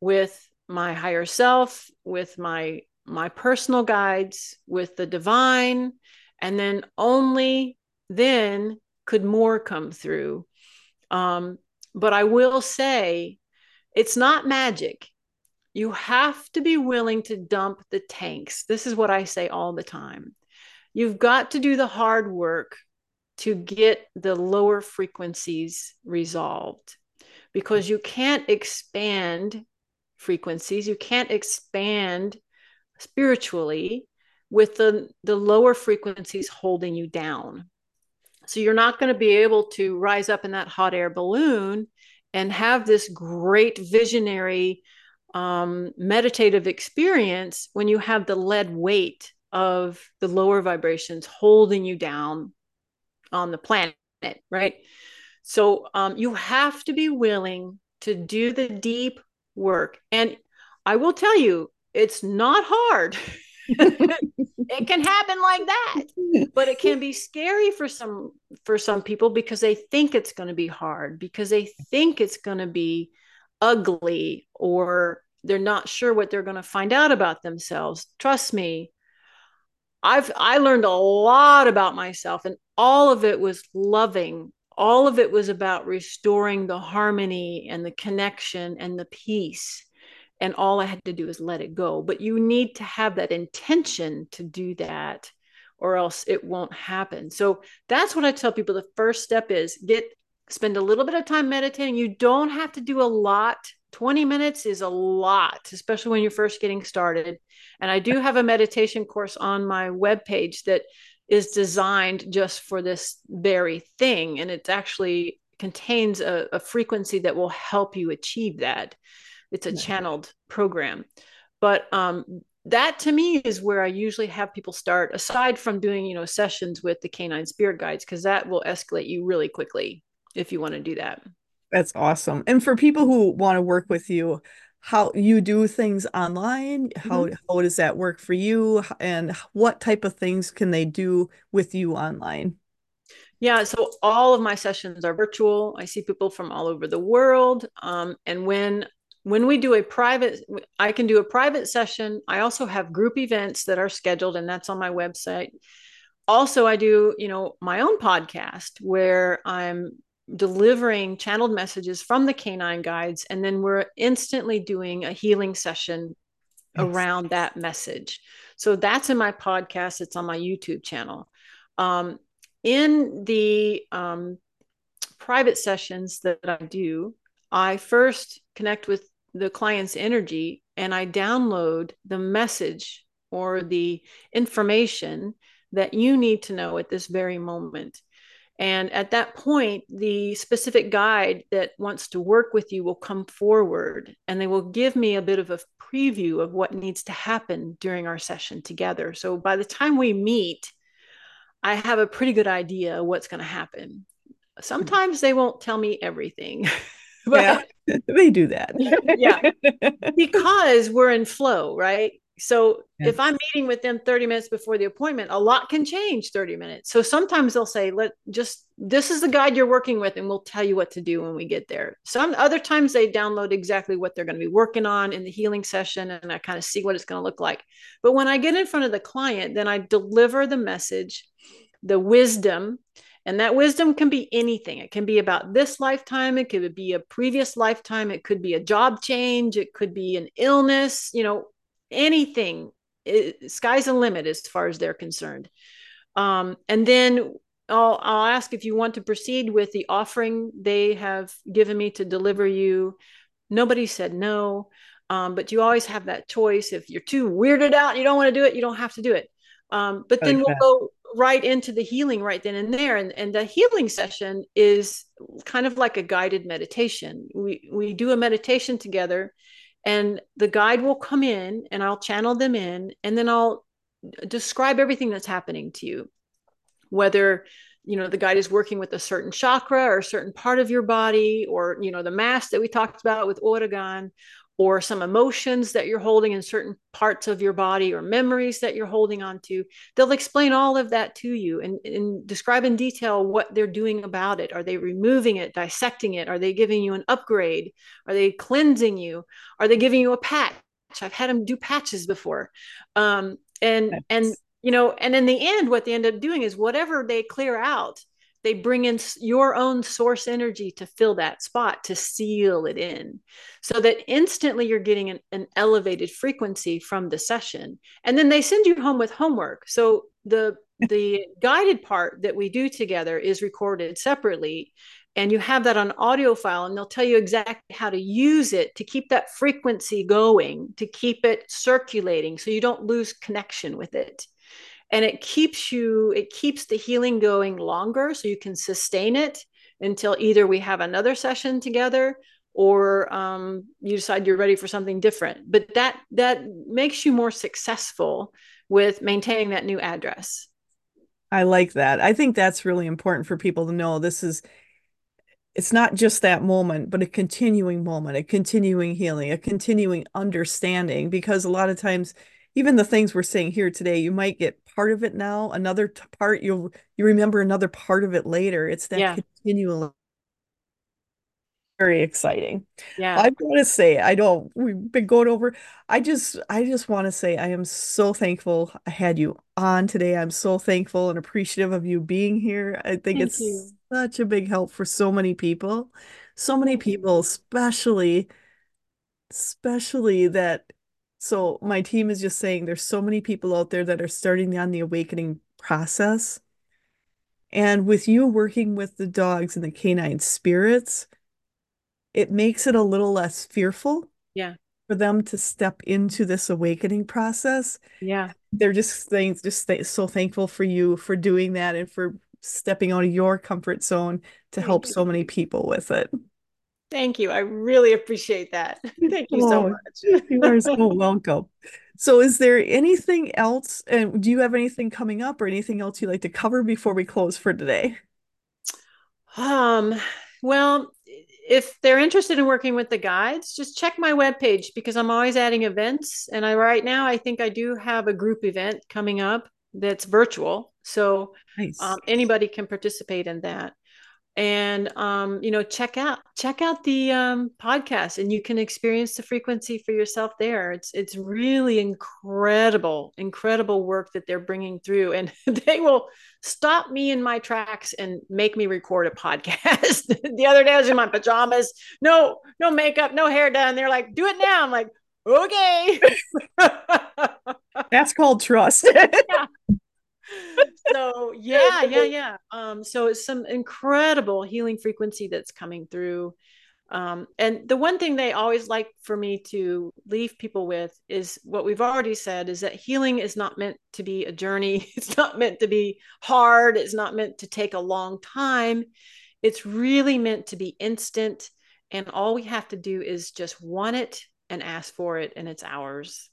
with my higher self with my my personal guides with the divine and then only then could more come through. Um, but i will say it's not magic. You have to be willing to dump the tanks. This is what i say all the time. You've got to do the hard work to get the lower frequencies resolved because you can't expand frequencies. You can't expand spiritually with the the lower frequencies holding you down. So you're not going to be able to rise up in that hot air balloon and have this great visionary um, meditative experience when you have the lead weight of the lower vibrations holding you down on the planet right? So um, you have to be willing to do the deep work. And i will tell you it's not hard. it can happen like that but it can be scary for some for some people because they think it's going to be hard because they think it's going to be ugly or they're not sure what they're going to find out about themselves. Trust me i've i learned a lot about myself and all of it was loving. All of it was about restoring the harmony and the connection and the peace and all I had to do is let it go. But you need to have that intention to do that, or else it won't happen. So that's what I tell people. The first step is get spend a little bit of time meditating. You don't have to do a lot. 20 minutes is a lot, especially when you're first getting started. And I do have a meditation course on my webpage that is designed just for this very thing. And it actually contains a, a frequency that will help you achieve that it's a channeled program but um, that to me is where i usually have people start aside from doing you know sessions with the canine spirit guides because that will escalate you really quickly if you want to do that that's awesome and for people who want to work with you how you do things online how mm-hmm. how does that work for you and what type of things can they do with you online yeah, so all of my sessions are virtual. I see people from all over the world. Um, and when when we do a private i can do a private session. I also have group events that are scheduled and that's on my website. Also i do you know my own podcast where i'm delivering channeled messages from the canine guides and then we're instantly doing a healing session yes. around that message. So that's in my podcast. It's on my youtube channel. Um, in the um, private sessions that i do I first connect with the client's energy and I download the message or the information that you need to know at this very moment. And at that point, the specific guide that wants to work with you will come forward and they will give me a bit of a preview of what needs to happen during our session together. So by the time we meet, I have a pretty good idea what's going to happen. Hmm. Sometimes they won't tell me everything. but yeah, they do that. yeah. Because we're in flow, right? So yeah. if I'm meeting with them 30 minutes before the appointment, a lot can change 30 minutes. So sometimes they'll say, let just this is the guide you're working with, and we'll tell you what to do when we get there. Some other times they download exactly what they're going to be working on in the healing session, and I kind of see what it's going to look like. But when I get in front of the client, then I deliver the message, the wisdom, And that wisdom can be anything. It can be about this lifetime, it could be a previous lifetime, it could be a job change, it could be an illness, you know, anything. It, sky's the limit as far as they're concerned. Um, and then I'll, I'll ask if you want to proceed with the offering they have given me to deliver you. Nobody said no, um, but you always have that choice. If you're too weirded out, you don't want to do it, you don't have to do it. Um, but then okay. we'll go right into the healing right then and there. And, and the healing session is kind of like a guided meditation. We, we do a meditation together and the guide will come in and I'll channel them in and then I'll describe everything that's happening to you whether you know the guide is working with a certain chakra or a certain part of your body or you know the mass that we talked about with Oregon or some emotions that you're holding in certain parts of your body or memories that you're holding on to they'll explain all of that to you and, and describe in detail what they're doing about it. Are they removing it dissecting it? Are they giving you an upgrade? Are they cleansing you? Are they giving you a patch? I've had them do patches before. Um, and and you know and in the end what they end up doing is whatever they clear out they bring in your own source energy to fill that spot to seal it in so that instantly you're getting an, an, elevated frequency from the session. And then they send you home with homework. So the the guided part that we do together is recorded separately and you have that on audio file and they'll tell you exactly how to use it to keep that frequency going to keep it circulating so you don't lose connection with it and it keeps you it keeps the healing going longer so you can sustain it until either we have another session together or um, you decide you're ready for something different. But that that makes you more successful with maintaining that new address. I like that. I think that's really important for people to know this is it's not just that moment but a continuing moment a continuing healing a continuing understanding because a lot of times even the things we're saying here today, you might get part of it now, another t- part you'll you remember another part of it later. It's that yeah. continual very exciting. Yeah. I want to say, I don't we've been going over. I just I just want to say I am so thankful I had you on today. I'm so thankful and appreciative of you being here. I think Thank it's you. such a big help for so many people. So many people, especially especially that so my team is just saying there's so many people out there that are starting on the awakening process. And with you working with the dogs and the canine spirits, it makes it a little less fearful. Yeah. For them to step into this awakening process. Yeah. They're just saying, just so thankful for you for doing that and for stepping out of your comfort zone to help so many people with it. Thank you. I really appreciate that. Thank you so oh, much. you are so welcome. So, is there anything else? And do you have anything coming up or anything else you'd like to cover before we close for today? Um, well, if they're interested in working with the guides, just check my webpage because I'm always adding events. And I right now I think I do have a group event coming up that's virtual. So nice. um, anybody can participate in that and um, you know check out check out the um, podcast and you can experience the frequency for yourself there. It's it's really incredible incredible work that they're bringing through and they will stop me in my tracks and make me record a podcast. The other day i was in my pajamas no no makeup no hair done. They're like do it now. I'm like okay. That's called trust. Yeah so yeah yeah yeah um so it's some incredible healing frequency that's coming through. Um and the one thing they always like for me to leave people with is what we've already said is that healing is not meant to be a journey. It's not meant to be hard. It's not meant to take a long time. It's really meant to be instant and all we have to do is just want it and ask for it and it's ours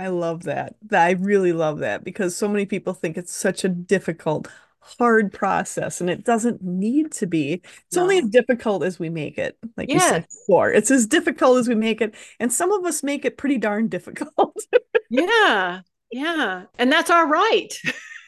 I love that. I really love that because so many people think it's such a difficult, hard process, and it doesn't need to be. It's no. only as difficult as we make it. Like you said before, it's as difficult as we make it, and some of us make it pretty darn difficult. yeah, yeah, and that's our right.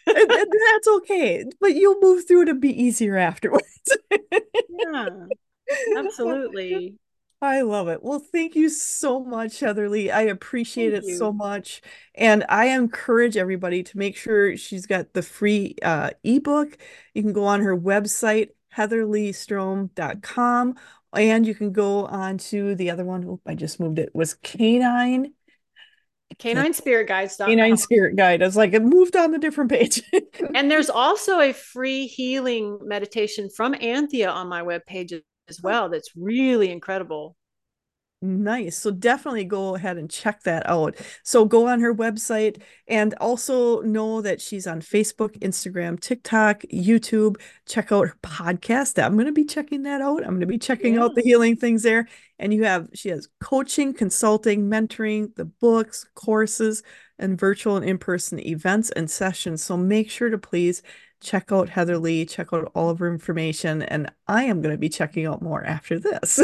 and, and that's okay, but you'll move through it and be easier afterwards. yeah, absolutely. I love it. Well, thank you so much, Heather Leigh. I appreciate Thank it so much. And I encourage everybody to make sure she's got the free uh, ebook. You can go on her website, heatherleighstrom.com, and you can go on to the other one. I just moved it, was Canine. Canine Spirit Guides. Canine Spirit Guide. I was like, it moved on the different page. and there's also a free healing meditation from Anthea on my webpage as well that's really incredible. Nice. So definitely go ahead and check that out. So go on her website and also know that she's on Facebook, Instagram, TikTok, YouTube. Check out her podcast. I'm going to be checking that out. I'm going to be checking yeah. out the healing things there. And you have, she has coaching, consulting, mentoring, the books, courses, and virtual and in person events and sessions. So make sure to please check out Heather Leigh, check out all of her information. And I am going to be checking out more after this.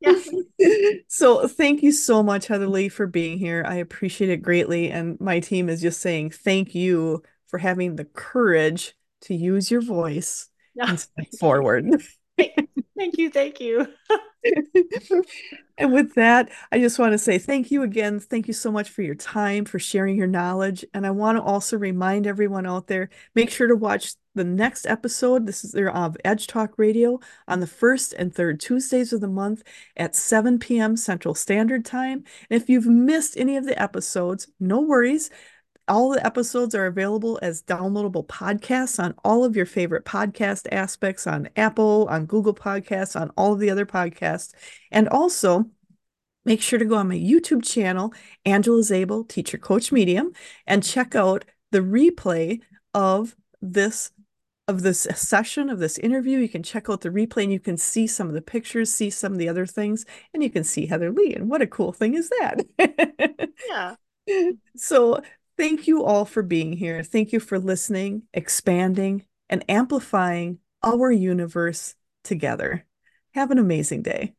Yes. so thank you so much, Heather Leigh, for being here. I appreciate it greatly. And my team is just saying thank you for having the courage to use your voice and step forward. thank you. Thank you. and with that, I just want to say thank you again. Thank you so much for your time, for sharing your knowledge. And I want to also remind everyone out there make sure to watch the next episode. This is there of Edge Talk Radio on the first and third Tuesdays of the month at 7 p.m. Central Standard Time. And if you've missed any of the episodes, no worries. All the episodes are available as downloadable podcasts on all of your favorite podcast aspects on Apple, on Google Podcasts, on all of the other podcasts. And also, make sure to go on my YouTube channel, Angela Zabel, Teacher Coach Medium, and check out the replay of this of this session of this interview. You can check out the replay and you can see some of the pictures see some of the other things and you can see heather leigh and what a cool thing is that? Yeah. So Thank you all for being here. Thank you for listening, expanding, and amplifying our universe together. Have an amazing day.